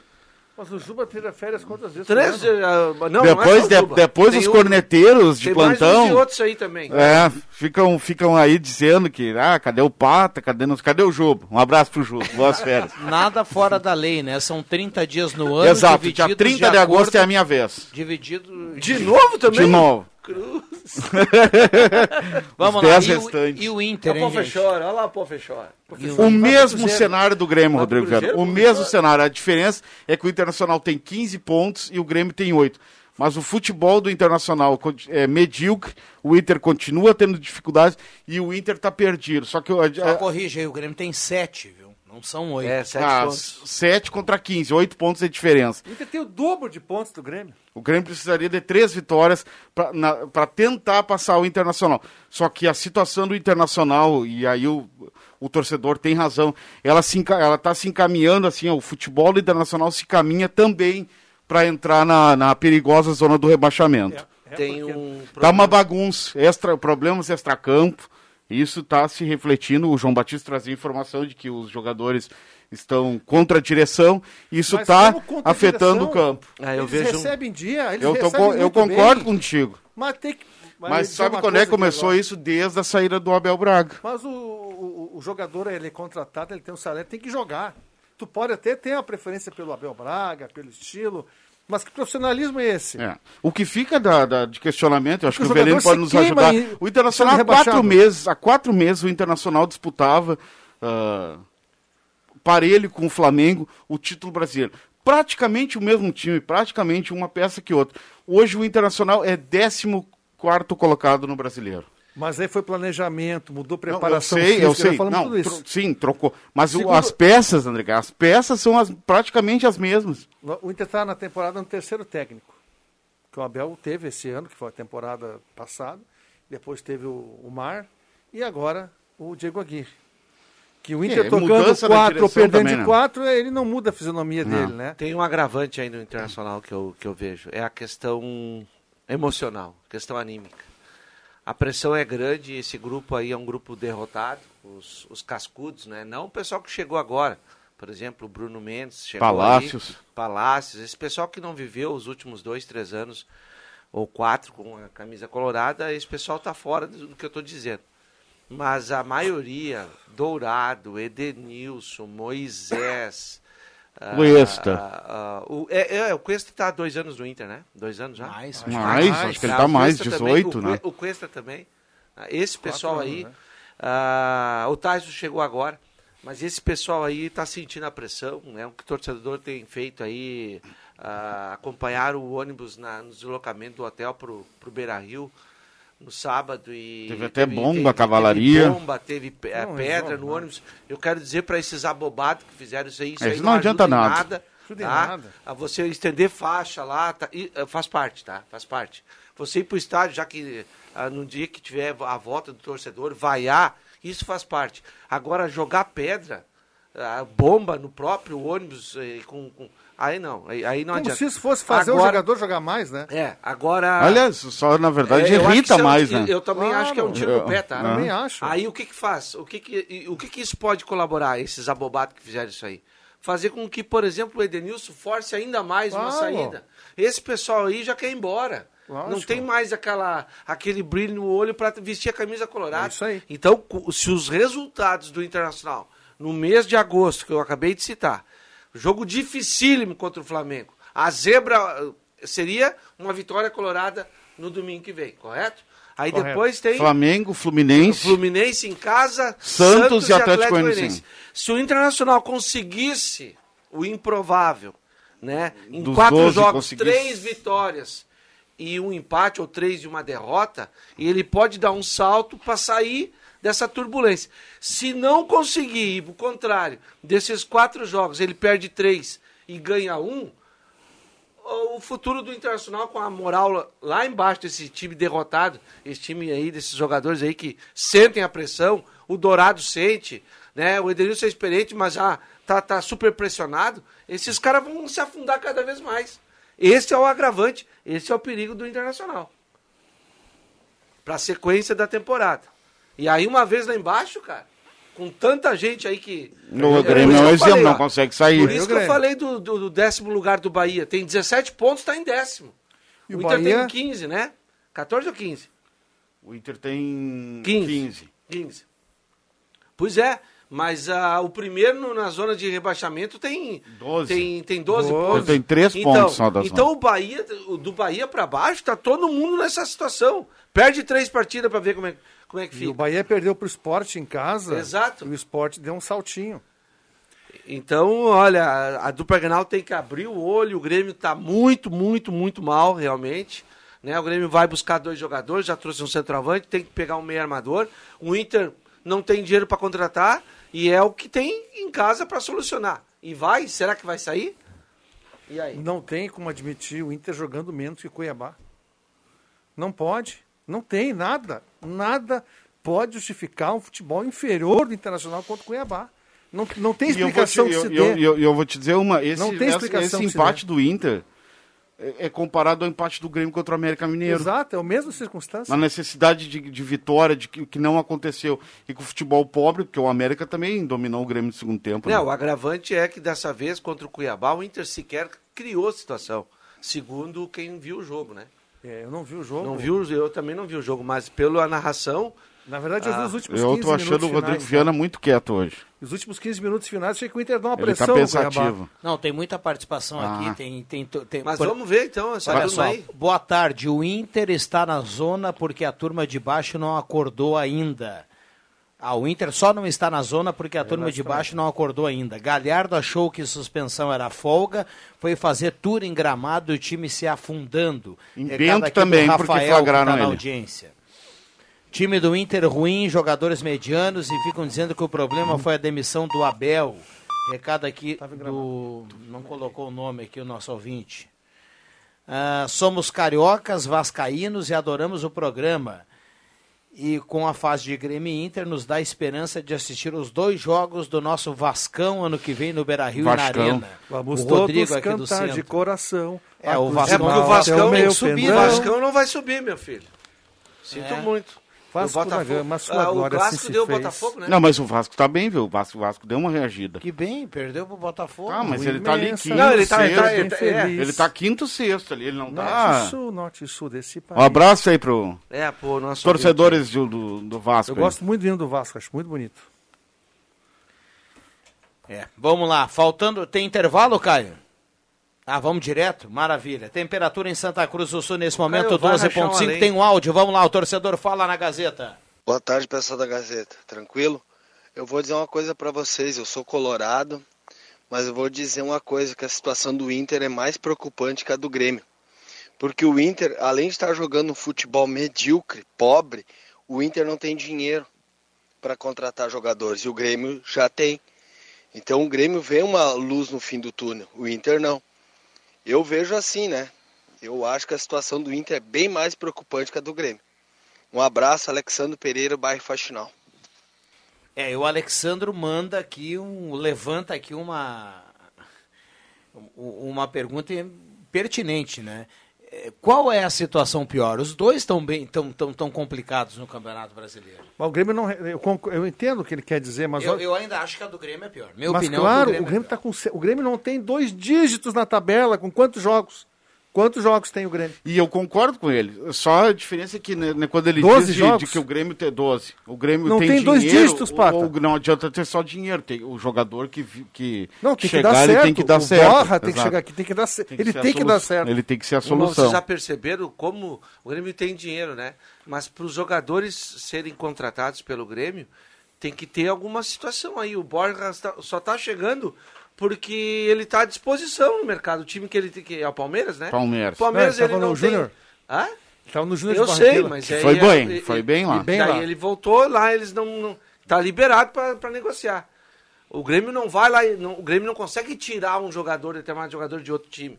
Mas o Juba tira férias quantas vezes? Três. por ano? ah, não, não depois é só o de- depois Tem os um- corneteiros de tem mais uns plantão. e outros aí também. É, ficam, ficam aí dizendo que, ah, cadê o Pata, cadê, nos- cadê o Juba? Um abraço pro Juba, boas férias. Nada fora da lei, né? São 30 dias no ano. Exato, dia divididos 30 de, agosto acordo- é a minha vez. Dividido. De novo também? De novo. Cruz. Vamos Os lá. E o, e o É Inter, o hein, Pô gente? Fechora, olha lá o Pô Fechora. E O mesmo cenário do Grêmio, Vai Rodrigo. Cruzeiro, O mesmo Cruzeiro? cenário. A diferença é que o Internacional tem 15 pontos e o Grêmio tem 8. Mas o futebol do Internacional é medíocre, o Inter continua tendo dificuldades e o Inter está perdido. Só que o- a- Só corrige aí, o Grêmio tem 7, viu? Não são 8. É, sete ah, pontos. 7 contra 15, 8 pontos de diferença. Inter tem o dobro de pontos do Grêmio. O Grêmio precisaria de três vitórias para tentar passar o Internacional. Só que a situação do Internacional, e aí o, o torcedor tem razão, ela está se encaminhando assim, ó, o futebol Internacional se caminha também para entrar na, na perigosa zona do rebaixamento. Tem um Tá uma bagunça, extra, problemas extracampo. Isso está se refletindo. O João Batista trazia informação de que os jogadores estão contra a direção. Isso Mas está a afetando o campo. Ah, eu eles vejo recebem dia, eles Eu, tô recebem eu concordo bem. contigo. Mas tem que... Mas dizer sabe quando é que começou agora. isso? Desde a saída do Abel Braga. Mas o, o, o jogador, ele é contratado, ele tem um salário, tem que jogar. Tu pode até ter uma preferência pelo Abel Braga, pelo estilo, mas que profissionalismo é esse? É. O que fica da, da- de questionamento, eu acho que Porque o jogador pode nos ajudar. O Internacional há quatro meses, há quatro meses o Internacional disputava ah, parelho com o Flamengo o título brasileiro. Praticamente o mesmo time, praticamente uma peça que outra. Hoje o Internacional é 14 quarto colocado no brasileiro. Mas aí foi planejamento, mudou Não, preparação eu sei, física, eu sei. falamos Não, tudo isso. tro- sim, trocou. Mas o- Segundo- as peças, André, as peças são as, praticamente as mesmas. O Inter está na temporada no terceiro técnico. Que o Abel teve esse ano, que foi a temporada passada. Depois teve o, o Mar. E agora o Diego Aguirre. Que o Inter É, tocando quatro ou perdendo também, de né? quatro, ele não muda a fisionomia Não. dele, né? Tem um agravante aí no Internacional que eu, que eu vejo. É a questão emocional, questão anímica. A pressão é grande, esse grupo aí é um grupo derrotado, os, os cascudos, né? Não o pessoal que chegou agora. Por exemplo, o Bruno Mendes chegou Palácios. Palácios. Esse pessoal que não viveu os últimos dois, três anos ou quatro com a camisa colorada, esse pessoal tá fora do, do que eu estou dizendo. Mas a maioria, Dourado, Edenilson, Moisés. Ah, Cuesta. ah, ah, o, é, é, o Cuesta está há dois anos no Inter, né? Dois anos já? Mais, Mais, acho que ele tá o mais, Cuesta também, 18, o, né? Cue- O Cuesta também. Ah, Esse pessoal anos, aí. né? ah, o Tyson chegou agora. Mas esse pessoal aí está sentindo a pressão, né? O que o torcedor tem feito aí, ah, acompanhar o ônibus na, no deslocamento do hotel pro, pro Beira Rio no sábado e. Teve até bomba, cavalaria. Teve bomba, teve eh, Não, pedra resolve no ônibus. Eu quero dizer para esses abobados que fizeram isso aí, isso É, aí não adianta nada. nada. Tá? nada. A você estender faixa lá, tá? E, eh, faz parte, tá? Faz parte. Você ir pro estádio, já que ah, no dia que tiver a volta do torcedor, vaiar, isso faz parte. Agora, jogar pedra, ah, bomba no próprio ônibus, eh, com, com- aí não, aí, aí não Como adianta. se isso fosse fazer o Agora- jogador jogar mais, né? É, agora... Aliás, só na verdade É, eu irrita é um- mais, eu, né? Eu também Claro. acho que é um tiro Eu- no pé, tá? eu também acho. Aí o que que faz? O que que, o que que isso pode colaborar, esses abobados que fizeram isso aí? Fazer com que, por exemplo, o Edenilson force ainda mais uma Claro. saída. Esse pessoal aí já quer ir embora. Lógico. Não tem mais aquela, aquele brilho no olho para vestir a camisa colorada. É isso aí. Então, se os resultados do Internacional, no mês de agosto, que eu acabei de citar, jogo dificílimo contra o Flamengo, a zebra eh, seria uma vitória colorada no domingo que vem, correto? Aí Correto. depois tem Flamengo, Fluminense. Fluminense em casa, Santos e Atlético Goianiense. Se o Internacional conseguisse o improvável, né? Em Dos quatro 12 jogos, conseguisse. três vitórias e um empate ou três e uma derrota, e ele pode dar um salto para sair dessa turbulência. Se não conseguir, o contrário, desses quatro jogos, ele perde três e ganha um, o futuro do Internacional com a moral lá- embaixo desse time derrotado, esse time aí, desses jogadores aí que sentem a pressão, o Dourado sente, né? O Edenilson é experiente, mas já tá tá, super pressionado, esses caras vão se afundar cada vez mais. Esse é o agravante, esse é o perigo do Internacional. Pra sequência da temporada. E aí, uma vez lá embaixo, cara, com tanta gente aí que. O É, Grêmio por isso é que eu exemplo, falei, não ó, consegue sair. Por isso que eu falei do, do, do décimo lugar do Bahia. Tem 17 pontos, tá em décimo. E o, o Inter Bahia- tem 15, né? 14 ou 15? O Inter tem 15. 15. 15. Pois é, mas ah, o primeiro no- na zona de rebaixamento tem 12. Tem, tem 12, Doze. pontos. Tem três então, pontos só da Então zona. o Bahia, o do Bahia pra baixo, tá todo mundo nessa situação. Perde três partidas pra ver como é, como é que E fica. o Bahia perdeu pro esporte em casa. Exato. E o esporte deu um saltinho. Então, olha, a, dupla Grenal tem que abrir o olho. O Grêmio tá muito, muito, muito mal, realmente. Né? O Grêmio vai buscar dois jogadores, já trouxe um centroavante, tem que pegar um meio armador. O Inter não tem dinheiro para contratar e é o que tem em casa para solucionar. E vai? Será que vai sair? E aí? Não tem como admitir o Inter jogando menos que Cuiabá. Não pode. Não tem nada. Nada pode justificar um futebol inferior do Internacional contra o Cuiabá. Não, não tem E eu vou te- explicação que eu, se eu, dê. eu- eu vou te dizer uma. Esse, Não tem explicação esse empate do Inter é, é comparado ao empate do Grêmio contra o América Mineiro. Exato, é a mesma circunstância. Na necessidade de, de vitória, de que, que não aconteceu. E com o futebol pobre, porque o América também dominou o Grêmio no segundo tempo. né? Não, o agravante é que dessa vez contra o Cuiabá o Inter sequer criou a situação. Segundo quem viu o jogo, né? É, eu não vi o jogo. Não viu, eu também não vi o jogo, mas pela narração. Na verdade, eu vi Ah, os últimos Eu 15 tô achando minutos o Rodrigo finais, Viana tá? muito quieto hoje. Os últimos 15 minutos finais, achei que o Inter dá uma Ele pressão tá pensativo. Não, tem muita participação Ah. aqui. Tem, tem, tem, Mas por- vamos ver então essa Olha só, aí. boa tarde. O Inter está na zona porque a turma de baixo não acordou ainda. Ah, o Inter só não está na zona porque a turma de baixo não acordou ainda. Galhardo achou que suspensão era folga, foi fazer tour em gramado e o time se afundando. Em Bento também, porque Rafael, flagraram tá na ele. audiência. Time do Inter ruim, jogadores medianos e ficam dizendo que o problema foi a demissão do Abel. Recado aqui do. Não colocou o nome aqui o nosso ouvinte. Ah, somos cariocas, vascaínos e adoramos o programa. E com a fase de Grêmio e Inter nos dá esperança de assistir os dois jogos do nosso Vascão ano que vem no Beira-Rio e na. Arena. Vamos o todos Rodrigo aqui do cantar de centro. coração. É, o A Vascão- É porque o Vascão tem que subir. O pendão. Vascão não vai subir, meu filho. Sinto É. muito. Vasco o da Botafogo. Gama, sua Ah, o glória clássico assim se deu o fez. Botafogo, né? Não, mas o Vasco tá bem, viu? O Vasco, o Vasco deu uma reagida. Que bem, perdeu pro Botafogo. Ah, mas ele tá ali quinto, Não, ele tá- ele tá- sexto. ele tá- é, Ele tá quinto, sexto ali, ele não Norte tá... e sul, norte e sul desse país. Um abraço aí pro É, pô, nosso torcedores do, do, do Vasco. Eu aí. gosto muito do hino do Vasco, acho muito bonito. É, vamos lá, faltando. Tem intervalo, Caio? Ah, vamos direto? Maravilha. Temperatura em Santa Cruz do Sul nesse momento, Caio, vai rachar uma 12,5. lei. Tem um áudio, vamos lá, o torcedor fala na Gazeta. Boa tarde, pessoal da Gazeta. Tranquilo? Eu vou dizer uma coisa pra vocês. Eu sou colorado, mas eu vou dizer uma coisa que a situação do Inter é mais preocupante que a do Grêmio. Porque o Inter, além de estar jogando um futebol medíocre, pobre, o Inter não tem dinheiro para contratar jogadores e o Grêmio já tem. Então o Grêmio vê uma luz no fim do túnel, o Inter não. Eu vejo assim, né? Eu acho que a situação do Inter é bem mais preocupante que a do Grêmio. Um abraço, Alexandre Pereira, bairro Faxinal. É, o Alexandro manda aqui um. levanta aqui uma. um- uma pergunta pertinente, né? É, Qual é a situação pior? Os dois estão bem, tão, tão, tão complicados no Campeonato Brasileiro. Mas o Grêmio não. Eu, eu entendo o que ele quer dizer, mas. Eu, eu ainda acho que a do Grêmio é pior. Minha mas opinião claro, é que o Grêmio tá com. O Grêmio não tem dois dígitos na tabela. Com quantos jogos? Quantos jogos tem o Grêmio? E eu concordo com ele. Só a diferença é que né, né, quando ele 12 diz de, de que o Grêmio tem 12, o Grêmio Não tem, tem dois dinheiro, dígitos, Pata. ou não adianta ter só dinheiro. Tem o jogador que, que Não, tem chegar, que dar ele certo. tem que dar o certo. Borra tem que chegar aqui, tem que dar certo. Ele tem que dar certo. Ele tem que ser a solução. Vocês já perceberam como o Grêmio tem dinheiro, né? Mas para os jogadores serem contratados pelo Grêmio, tem que ter alguma situação aí. O Borja só está chegando porque ele está à disposição no mercado. O time que ele tem, que é o Palmeiras, né? Palmeiras. O Palmeiras Não, ele ele não no tem. Júnior. Hã? Estava no Júnior Eu de sei, mas aí foi é- bem, e- foi bem lá. E bem daí lá. ele voltou lá, eles não. não tá liberado para negociar. O Grêmio não vai lá, não- o Grêmio não consegue tirar um jogador, determinado jogador de outro time.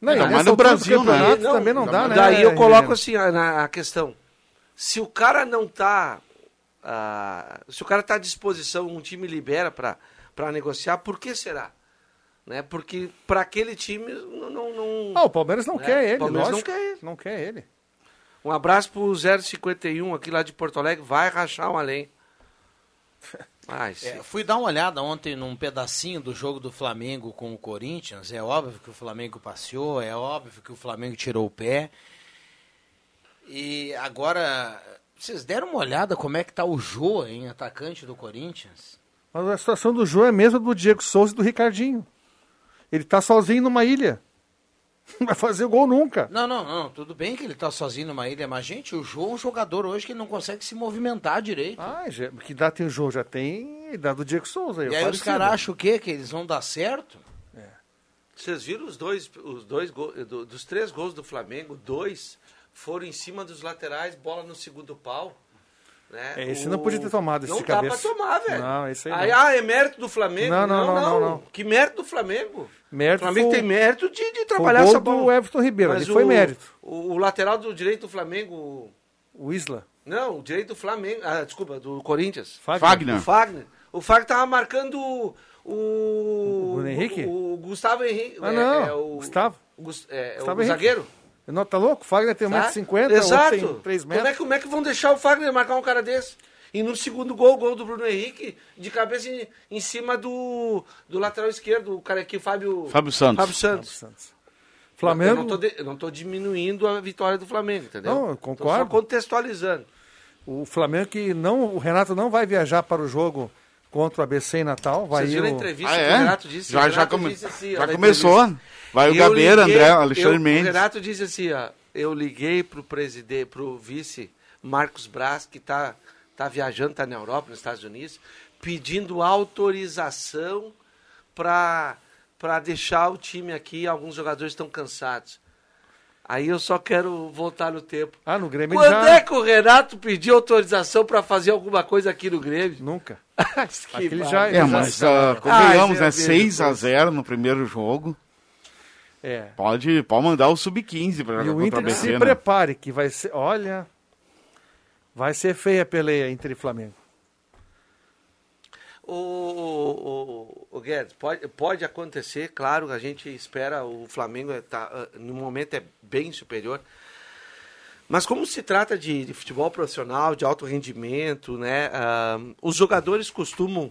Não, Não, mas no Brasil, né? Não, também não dá, né? Daí eu coloco assim a, na- a questão. Se o cara não tá. ah, se o cara tá à disposição, um time libera para para negociar. Por que será? Né? Porque para aquele time não. não, não Ah, o Palmeiras não né? quer ele, O Palmeiras lógico. não quer ele. Não quer ele. Um abraço pro 051 aqui lá de Porto Alegre. Vai rachar um além. Ai, sim. É, fui dar uma olhada ontem num pedacinho do jogo do Flamengo com o Corinthians. É óbvio que o Flamengo passeou, é óbvio que o Flamengo tirou o pé. E agora, vocês deram uma olhada como é que tá o Jô, em atacante do Corinthians? Mas a situação do João é a mesma do Diego Souza e do Ricardinho. Ele tá sozinho numa ilha. Não vai fazer gol nunca. Não, não, não. Tudo bem que ele tá sozinho numa ilha, mas, gente, o Jô é um jogador hoje que não consegue se movimentar direito. Ah, já, que dá tem o João? Já tem a idade do Diego Souza. e aí os caras acham o quê? Que eles vão dar certo? Vocês viram os dois, os dois dos três gols do Flamengo, dois foram em cima dos laterais, bola no segundo pau. Né? É, esse não podia ter tomado esse Não de dá cabeça. pra tomar, velho. Não, esse aí Aí, não. ah, é mérito do Flamengo? Não, não, não, não, não. Que mérito do Flamengo? Mérito o Flamengo foi- tem mérito de, de trabalhar o gol essa bola. do Everton Ribeiro, Mas ali foi o- mérito. O, o lateral do direito do Flamengo, O Isla. não, o direito do Flamengo, ah, desculpa, do Corinthians. Fagner. O Fagner. O Fagner tava marcando o... O, Bruno Henrique? O, o Gustavo Henrique. Ah, é- não. é o, Gustavo. o, Gus- é, Gustavo o Henrique. zagueiro. Não, tá louco? O Fagner tem Tá? 1,50m, Exato. outro tem 3 Como é, metros. que, como é que vão deixar o Fagner marcar um cara desse? E no segundo gol, o gol do Bruno Henrique, de cabeça em, em cima do, do lateral esquerdo, o cara aqui, Fábio... Fábio Santos. Fábio Santos. Santos. Eu Flamengo. não, tô de- eu não tô diminuindo a vitória do Flamengo, entendeu? Não, eu Tô concordo. só contextualizando. O Flamengo que não. O Renato não vai viajar para o jogo contra o ABC em Natal. Vai Vocês ir viram a o- entrevista Ah, que é? o Renato disse? Já- o já Renato come- disse assim, já começou. Vai o Gabeira, André, Alexandre eu- Mendes. O Renato disse assim, ó, eu liguei pro presidente, pro vice Marcos Braz, que tá, tá viajando, tá na Europa, nos Estados Unidos, pedindo autorização para para deixar o time aqui, alguns jogadores estão cansados. Aí eu só quero voltar no tempo. Ah, no Grêmio Quando já. é que o Renato pediu autorização para fazer alguma coisa aqui no Grêmio? Nunca. Que Aquele já- É, mas já- uh, convenhamos, Ah, né? esse é mesmo, 6x0 no primeiro jogo. É. Pode, pode mandar o sub-15 para o contra Inter a BC, se né? prepare, que vai ser. Olha. Vai ser feia a peleia Inter e Flamengo. O, o, o, o Guedes, pode, pode acontecer, claro, a gente espera, o Flamengo tá, ah, no momento é bem superior. Mas como se trata de, de futebol profissional, de alto rendimento, né? ah, os jogadores costumam,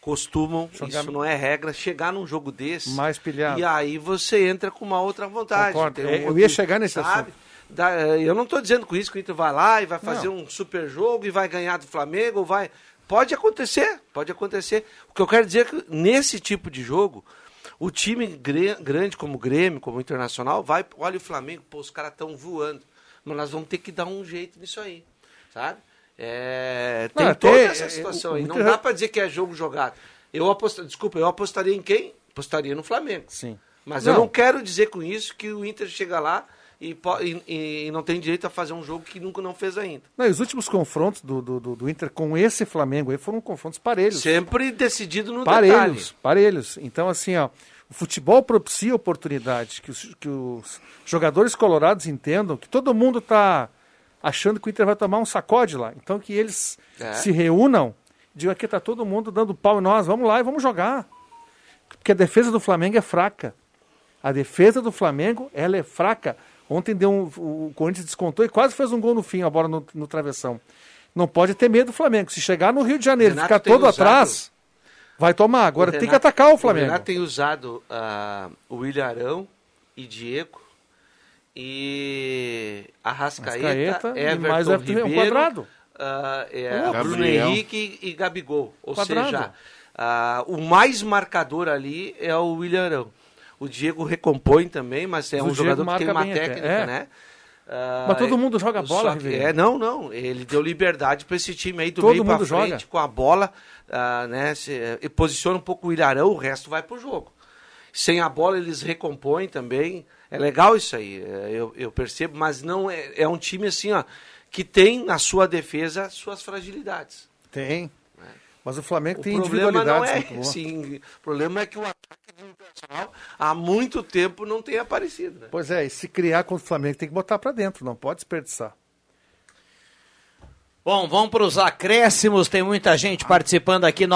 costumam, Jogar- isso não é regra, chegar num jogo desse. Mais pilhado. E aí você entra com uma outra vontade. Um É, eu outro- ia chegar nesse sabe? assunto. Da- eh, eu não estou dizendo com isso que o Inter vai lá e vai fazer Não. um super jogo e vai ganhar do Flamengo, ou vai. Pode acontecer, pode acontecer. O que eu quero dizer é que nesse tipo de jogo, o time grande como o Grêmio, como o Internacional, vai, olha o Flamengo, pô, os caras estão voando. Mas nós vamos ter que dar um jeito nisso aí, sabe? É, tem Não, toda até, essa é, situação o- aí. Não dá para dizer que é jogo jogado. Eu aposto, desculpa, eu apostaria em quem? Apostaria no Flamengo. Sim. Mas Não. eu não quero dizer com isso que o Inter chega lá e, e- e- não tem direito a fazer um jogo que nunca não fez ainda. Não, e os últimos confrontos do, do, do- Inter com esse Flamengo aí foram confrontos parelhos. Sempre decidido no parelhos, detalhe. parelhos. Então, assim, ó, o futebol propicia oportunidade, que os, que os jogadores colorados entendam que todo mundo está achando que o Inter vai tomar um sacode lá. Então, que eles É. se reúnam, digam aqui está todo mundo dando pau em nós, vamos lá e vamos jogar. Porque a defesa do Flamengo é fraca. A defesa do Flamengo, ela é fraca. Ontem deu um, o Corinthians descontou e quase fez um gol no fim, a bola no, no travessão. Não pode ter medo do Flamengo. Se chegar no Rio de Janeiro e ficar todo atrás, vai tomar. Agora tem que Renato- atacar o O Flamengo. Renato tem usado ah, o William Arão e Diego e Arrascaeta, Arrascaeta e Everton mais Everton, é um Ribeiro, quadrado. ah, é, Gabriel. Bruno Henrique e, e Gabigol. Ou Quadrado. seja, ah, o mais marcador ali é o William Arão. O Diego recompõe também, mas é Mas um o jogador que tem uma até, técnica, é. Ah, Mas todo mundo joga bola, que-. É, não, não. Ele deu liberdade para esse time aí do Todo meio para frente joga. com a bola, ah, né? se- e posiciona um pouco o Ilharão, o resto vai pro jogo. Sem a bola eles recompõem também. É legal isso aí, é, eu, eu percebo, mas não é, é um time assim, ó, que tem na sua defesa suas fragilidades. Tem. Mas o Flamengo O tem problema não individualidades é assim, o problema é que o ataque do Internacional há muito tempo não tem aparecido, né? Pois é, e se criar contra o Flamengo tem que botar pra dentro, não pode desperdiçar. Bom, vamos para os acréscimos. Tem muita gente participando aqui.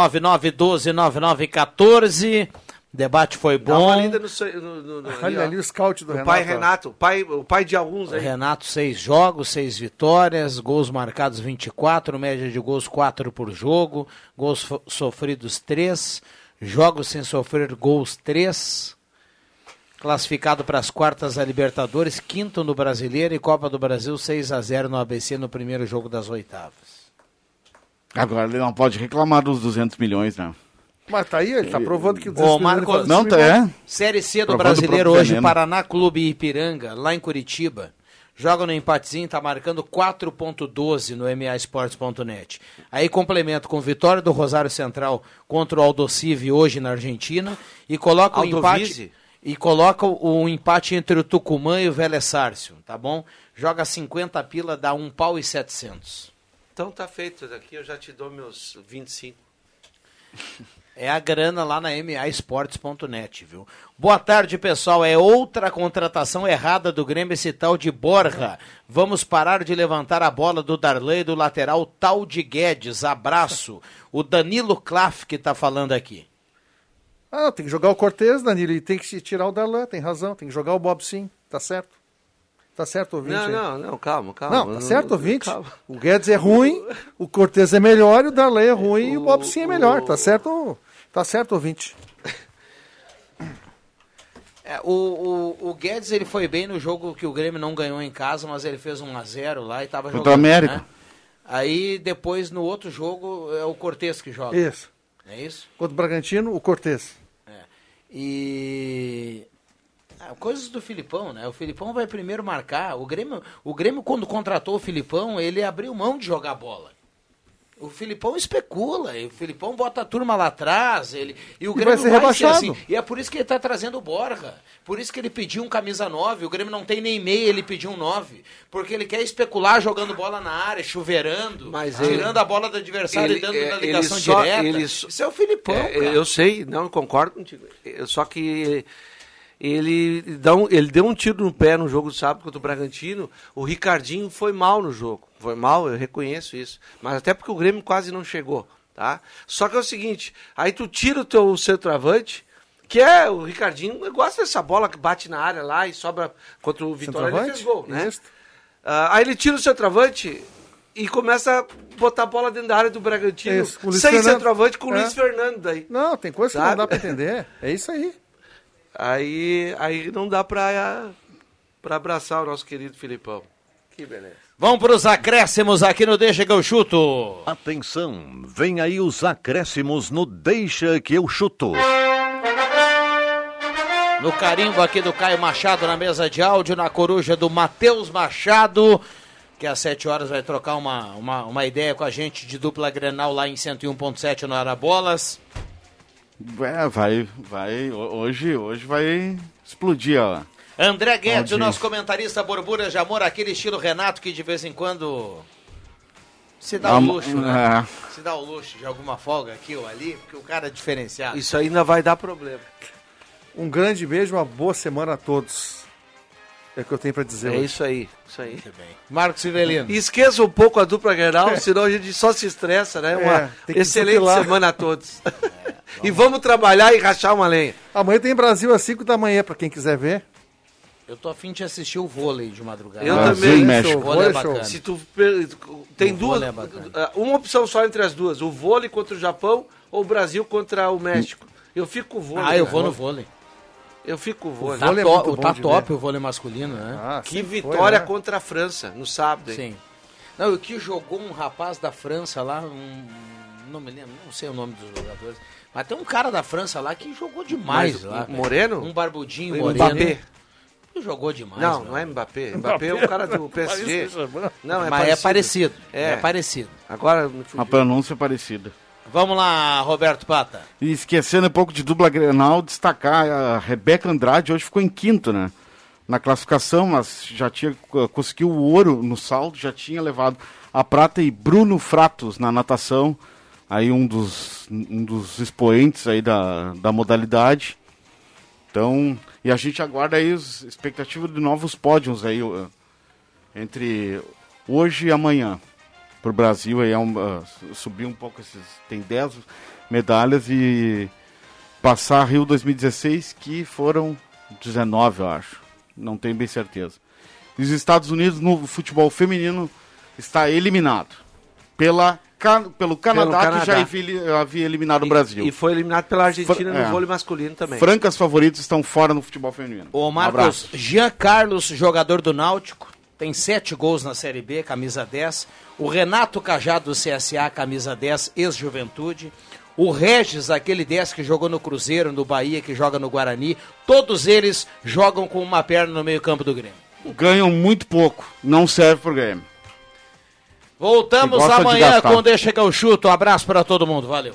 9912-9914. Debate foi Dá bom. lida no, no, no, no, Olha ó. ali o scout do o Renato. pai. Renato, o pai, o pai de alguns aí. Renato, seis jogos, seis vitórias, gols marcados 24, média de gols 4 por jogo, gols sofridos 3, jogos sem sofrer gols 3. Classificado para as quartas da Libertadores, quinto no Brasileiro e Copa do Brasil 6 a 0 no ABC no primeiro jogo das oitavas. Agora ele não pode reclamar dos 200 milhões, né? Mas tá aí, ele tá provando que o Ô, Marcos, faz Não, tá, é. Série C do Provando Brasileiro hoje, veneno. Paraná Clube Ipiranga, lá em Curitiba. Joga no empatezinho, tá marcando 4.12 no maesportes.net. Aí complemento com vitória do Rosário Central contra o Aldosive hoje na Argentina e coloca o Aldovise? empate e coloca o, o empate entre o Tucumã e o Vélez Sárcio, tá bom? Joga 50 pila, dá um pau e 700. Então tá feito daqui, eu já te dou meus 25. É a grana lá na maesportes.net, viu? Boa tarde, pessoal. É outra contratação errada do Grêmio esse tal de Borja. Vamos parar de levantar a bola do Darley do lateral tal de Guedes. Abraço. O Danilo Klaff que tá falando aqui. Ah, tem que jogar o Cortez, Danilo, e tem que tirar o Darlan, tem razão. Tem que jogar o Bob sim, tá certo. Tá certo, ouvinte? Não, aí? não, não, calma, calma. Não, tá certo, ouvinte? Calma. O Guedes é ruim, o Cortez é melhor, e o Darley é ruim e o Bob sim é melhor. Tá certo, tá certo, ouvinte? É, o, o, o Guedes ele foi bem no jogo que o Grêmio não ganhou em casa, mas ele fez 1 a 0 lá e tava Contra jogando. o América. né? Aí depois no outro jogo é o Cortez que joga. Isso. É isso? Contra o Bragantino, o Cortez. E ah, coisas do Filipão, né? O Filipão vai primeiro marcar. O Grêmio, o Grêmio quando contratou o Filipão, ele abriu mão de jogar bola. O Filipão especula, e o Filipão bota a turma lá atrás, ele e o E Grêmio vai ser vai rebaixado. assim. E é por isso que ele tá trazendo o Borja. Por isso que ele pediu um camisa 9, o Grêmio não tem nem meia, ele pediu um 9, porque ele quer especular jogando bola na área, chuveirando, Mas ele- tirando a bola do adversário Ele- e dando é, na ele ligação só- direta. ele Isso é o Filipão, É, eu sei, não concordo contigo. Eu- Só que ele, dá um- ele deu um tiro no pé no jogo do sábado contra o Bragantino. O Ricardinho foi mal no jogo. Foi mal, eu reconheço isso. Mas até porque o Grêmio quase não chegou. Tá? Só que é o seguinte, aí tu tira o teu centroavante, que é o Ricardinho, eu gosto dessa bola que bate na área lá e sobra contra o Vitória, ele fez gol, né? Isso. Ah, aí ele tira o centroavante e começa a botar a bola dentro da área do Bragantino, Isso, com o Luiz sem Fernando. centroavante, com o É. Luiz Fernando daí. Não, tem coisa que não dá pra entender. É isso aí. Aí, aí não dá pra, pra abraçar o nosso querido Filipão. Que beleza. Vamos para os acréscimos aqui no Deixa que eu chuto. Atenção, vem aí os acréscimos no Deixa que eu chuto. No carimbo aqui do Caio Machado na mesa de áudio, na coruja do Matheus Machado, que às 7 horas vai trocar uma, uma, uma ideia com a gente de dupla Grenal lá em 101.7 no Arabolas. É, vai, vai, ho- hoje, hoje vai explodir, ó. André Guedes, o nosso comentarista Borburas de Amor, aquele estilo Renato que de vez em quando se dá o Am- luxo, né? é. Se dá o luxo de alguma folga aqui ou ali, porque o cara é diferenciado. Isso ainda vai dar problema. Um grande beijo, uma boa semana a todos. É o que eu tenho pra dizer É hoje. isso aí, isso aí. Marcos Civelino. Esqueça um pouco a dupla Grenal, senão a gente só se estressa, né? Uma É, que excelente semana a todos. e vamos trabalhar e rachar uma lenha. Amanhã tem Brasil às 5 da manhã, pra quem quiser ver. Eu tô afim de assistir o vôlei de madrugada. Eu Brasil também. e México. O vôlei é bacana. Se tu per- tem O duas, é ah, uma opção só entre as duas, o vôlei contra o Japão ou o Brasil contra o México. Eu fico com o vôlei. Ah, eu cara. vou no vôlei. Eu fico com o vôlei. Tá, vôlei é to- o bom tá de top ver. o vôlei masculino, né? Ah, Que sempre foi, vitória né? contra a França no sábado. hein? Sim. Não, o que jogou um rapaz da França lá, um, não me lembro, não sei o nome dos jogadores, mas tem um cara da França lá que jogou demais Mas, lá. um. Moreno? Um barbudinho O moreno. Mbappé. Que jogou demais. Não, não é Mbappé. Mbappé é o cara do PSG. Não, é mas é parecido. É. É parecido. Agora A pronúncia é parecida. Vamos lá, Roberto Pata. E esquecendo um pouco de dupla Grenal, destacar a Rebeca Andrade, hoje ficou em quinto, né? Na classificação, mas já tinha conseguiu o ouro no salto, já tinha levado a prata e Bruno Fratos na natação, aí um dos, um dos expoentes aí da, da modalidade. Então, e a gente aguarda aí os expectativas de novos pódios aí entre hoje e amanhã. Pro Brasil aí é um, uh, subir um pouco esses tem 10 medalhas e passar Rio 2016 que foram 19, eu acho. Não tenho bem certeza. E os Estados Unidos no futebol feminino está eliminado pela pelo Canadá, Canadá. que já havia, havia eliminado o Brasil. E foi eliminado pela Argentina Fra- no é. vôlei masculino também. Francas favoritos estão fora no futebol feminino. Ô Um Marcos, abraço. Jean Carlos, jogador do Náutico, tem sete gols na Série B, camisa 10. O Renato Cajado do CSA, camisa 10, ex-juventude. O Regis, aquele 10 que jogou no Cruzeiro, no Bahia, que joga no Guarani. Todos eles jogam com uma perna no meio-campo do Grêmio. Ganham muito pouco, não serve pro Grêmio. Voltamos de amanhã gastar. com Deixa que eu chuto. Um abraço para todo mundo. Valeu.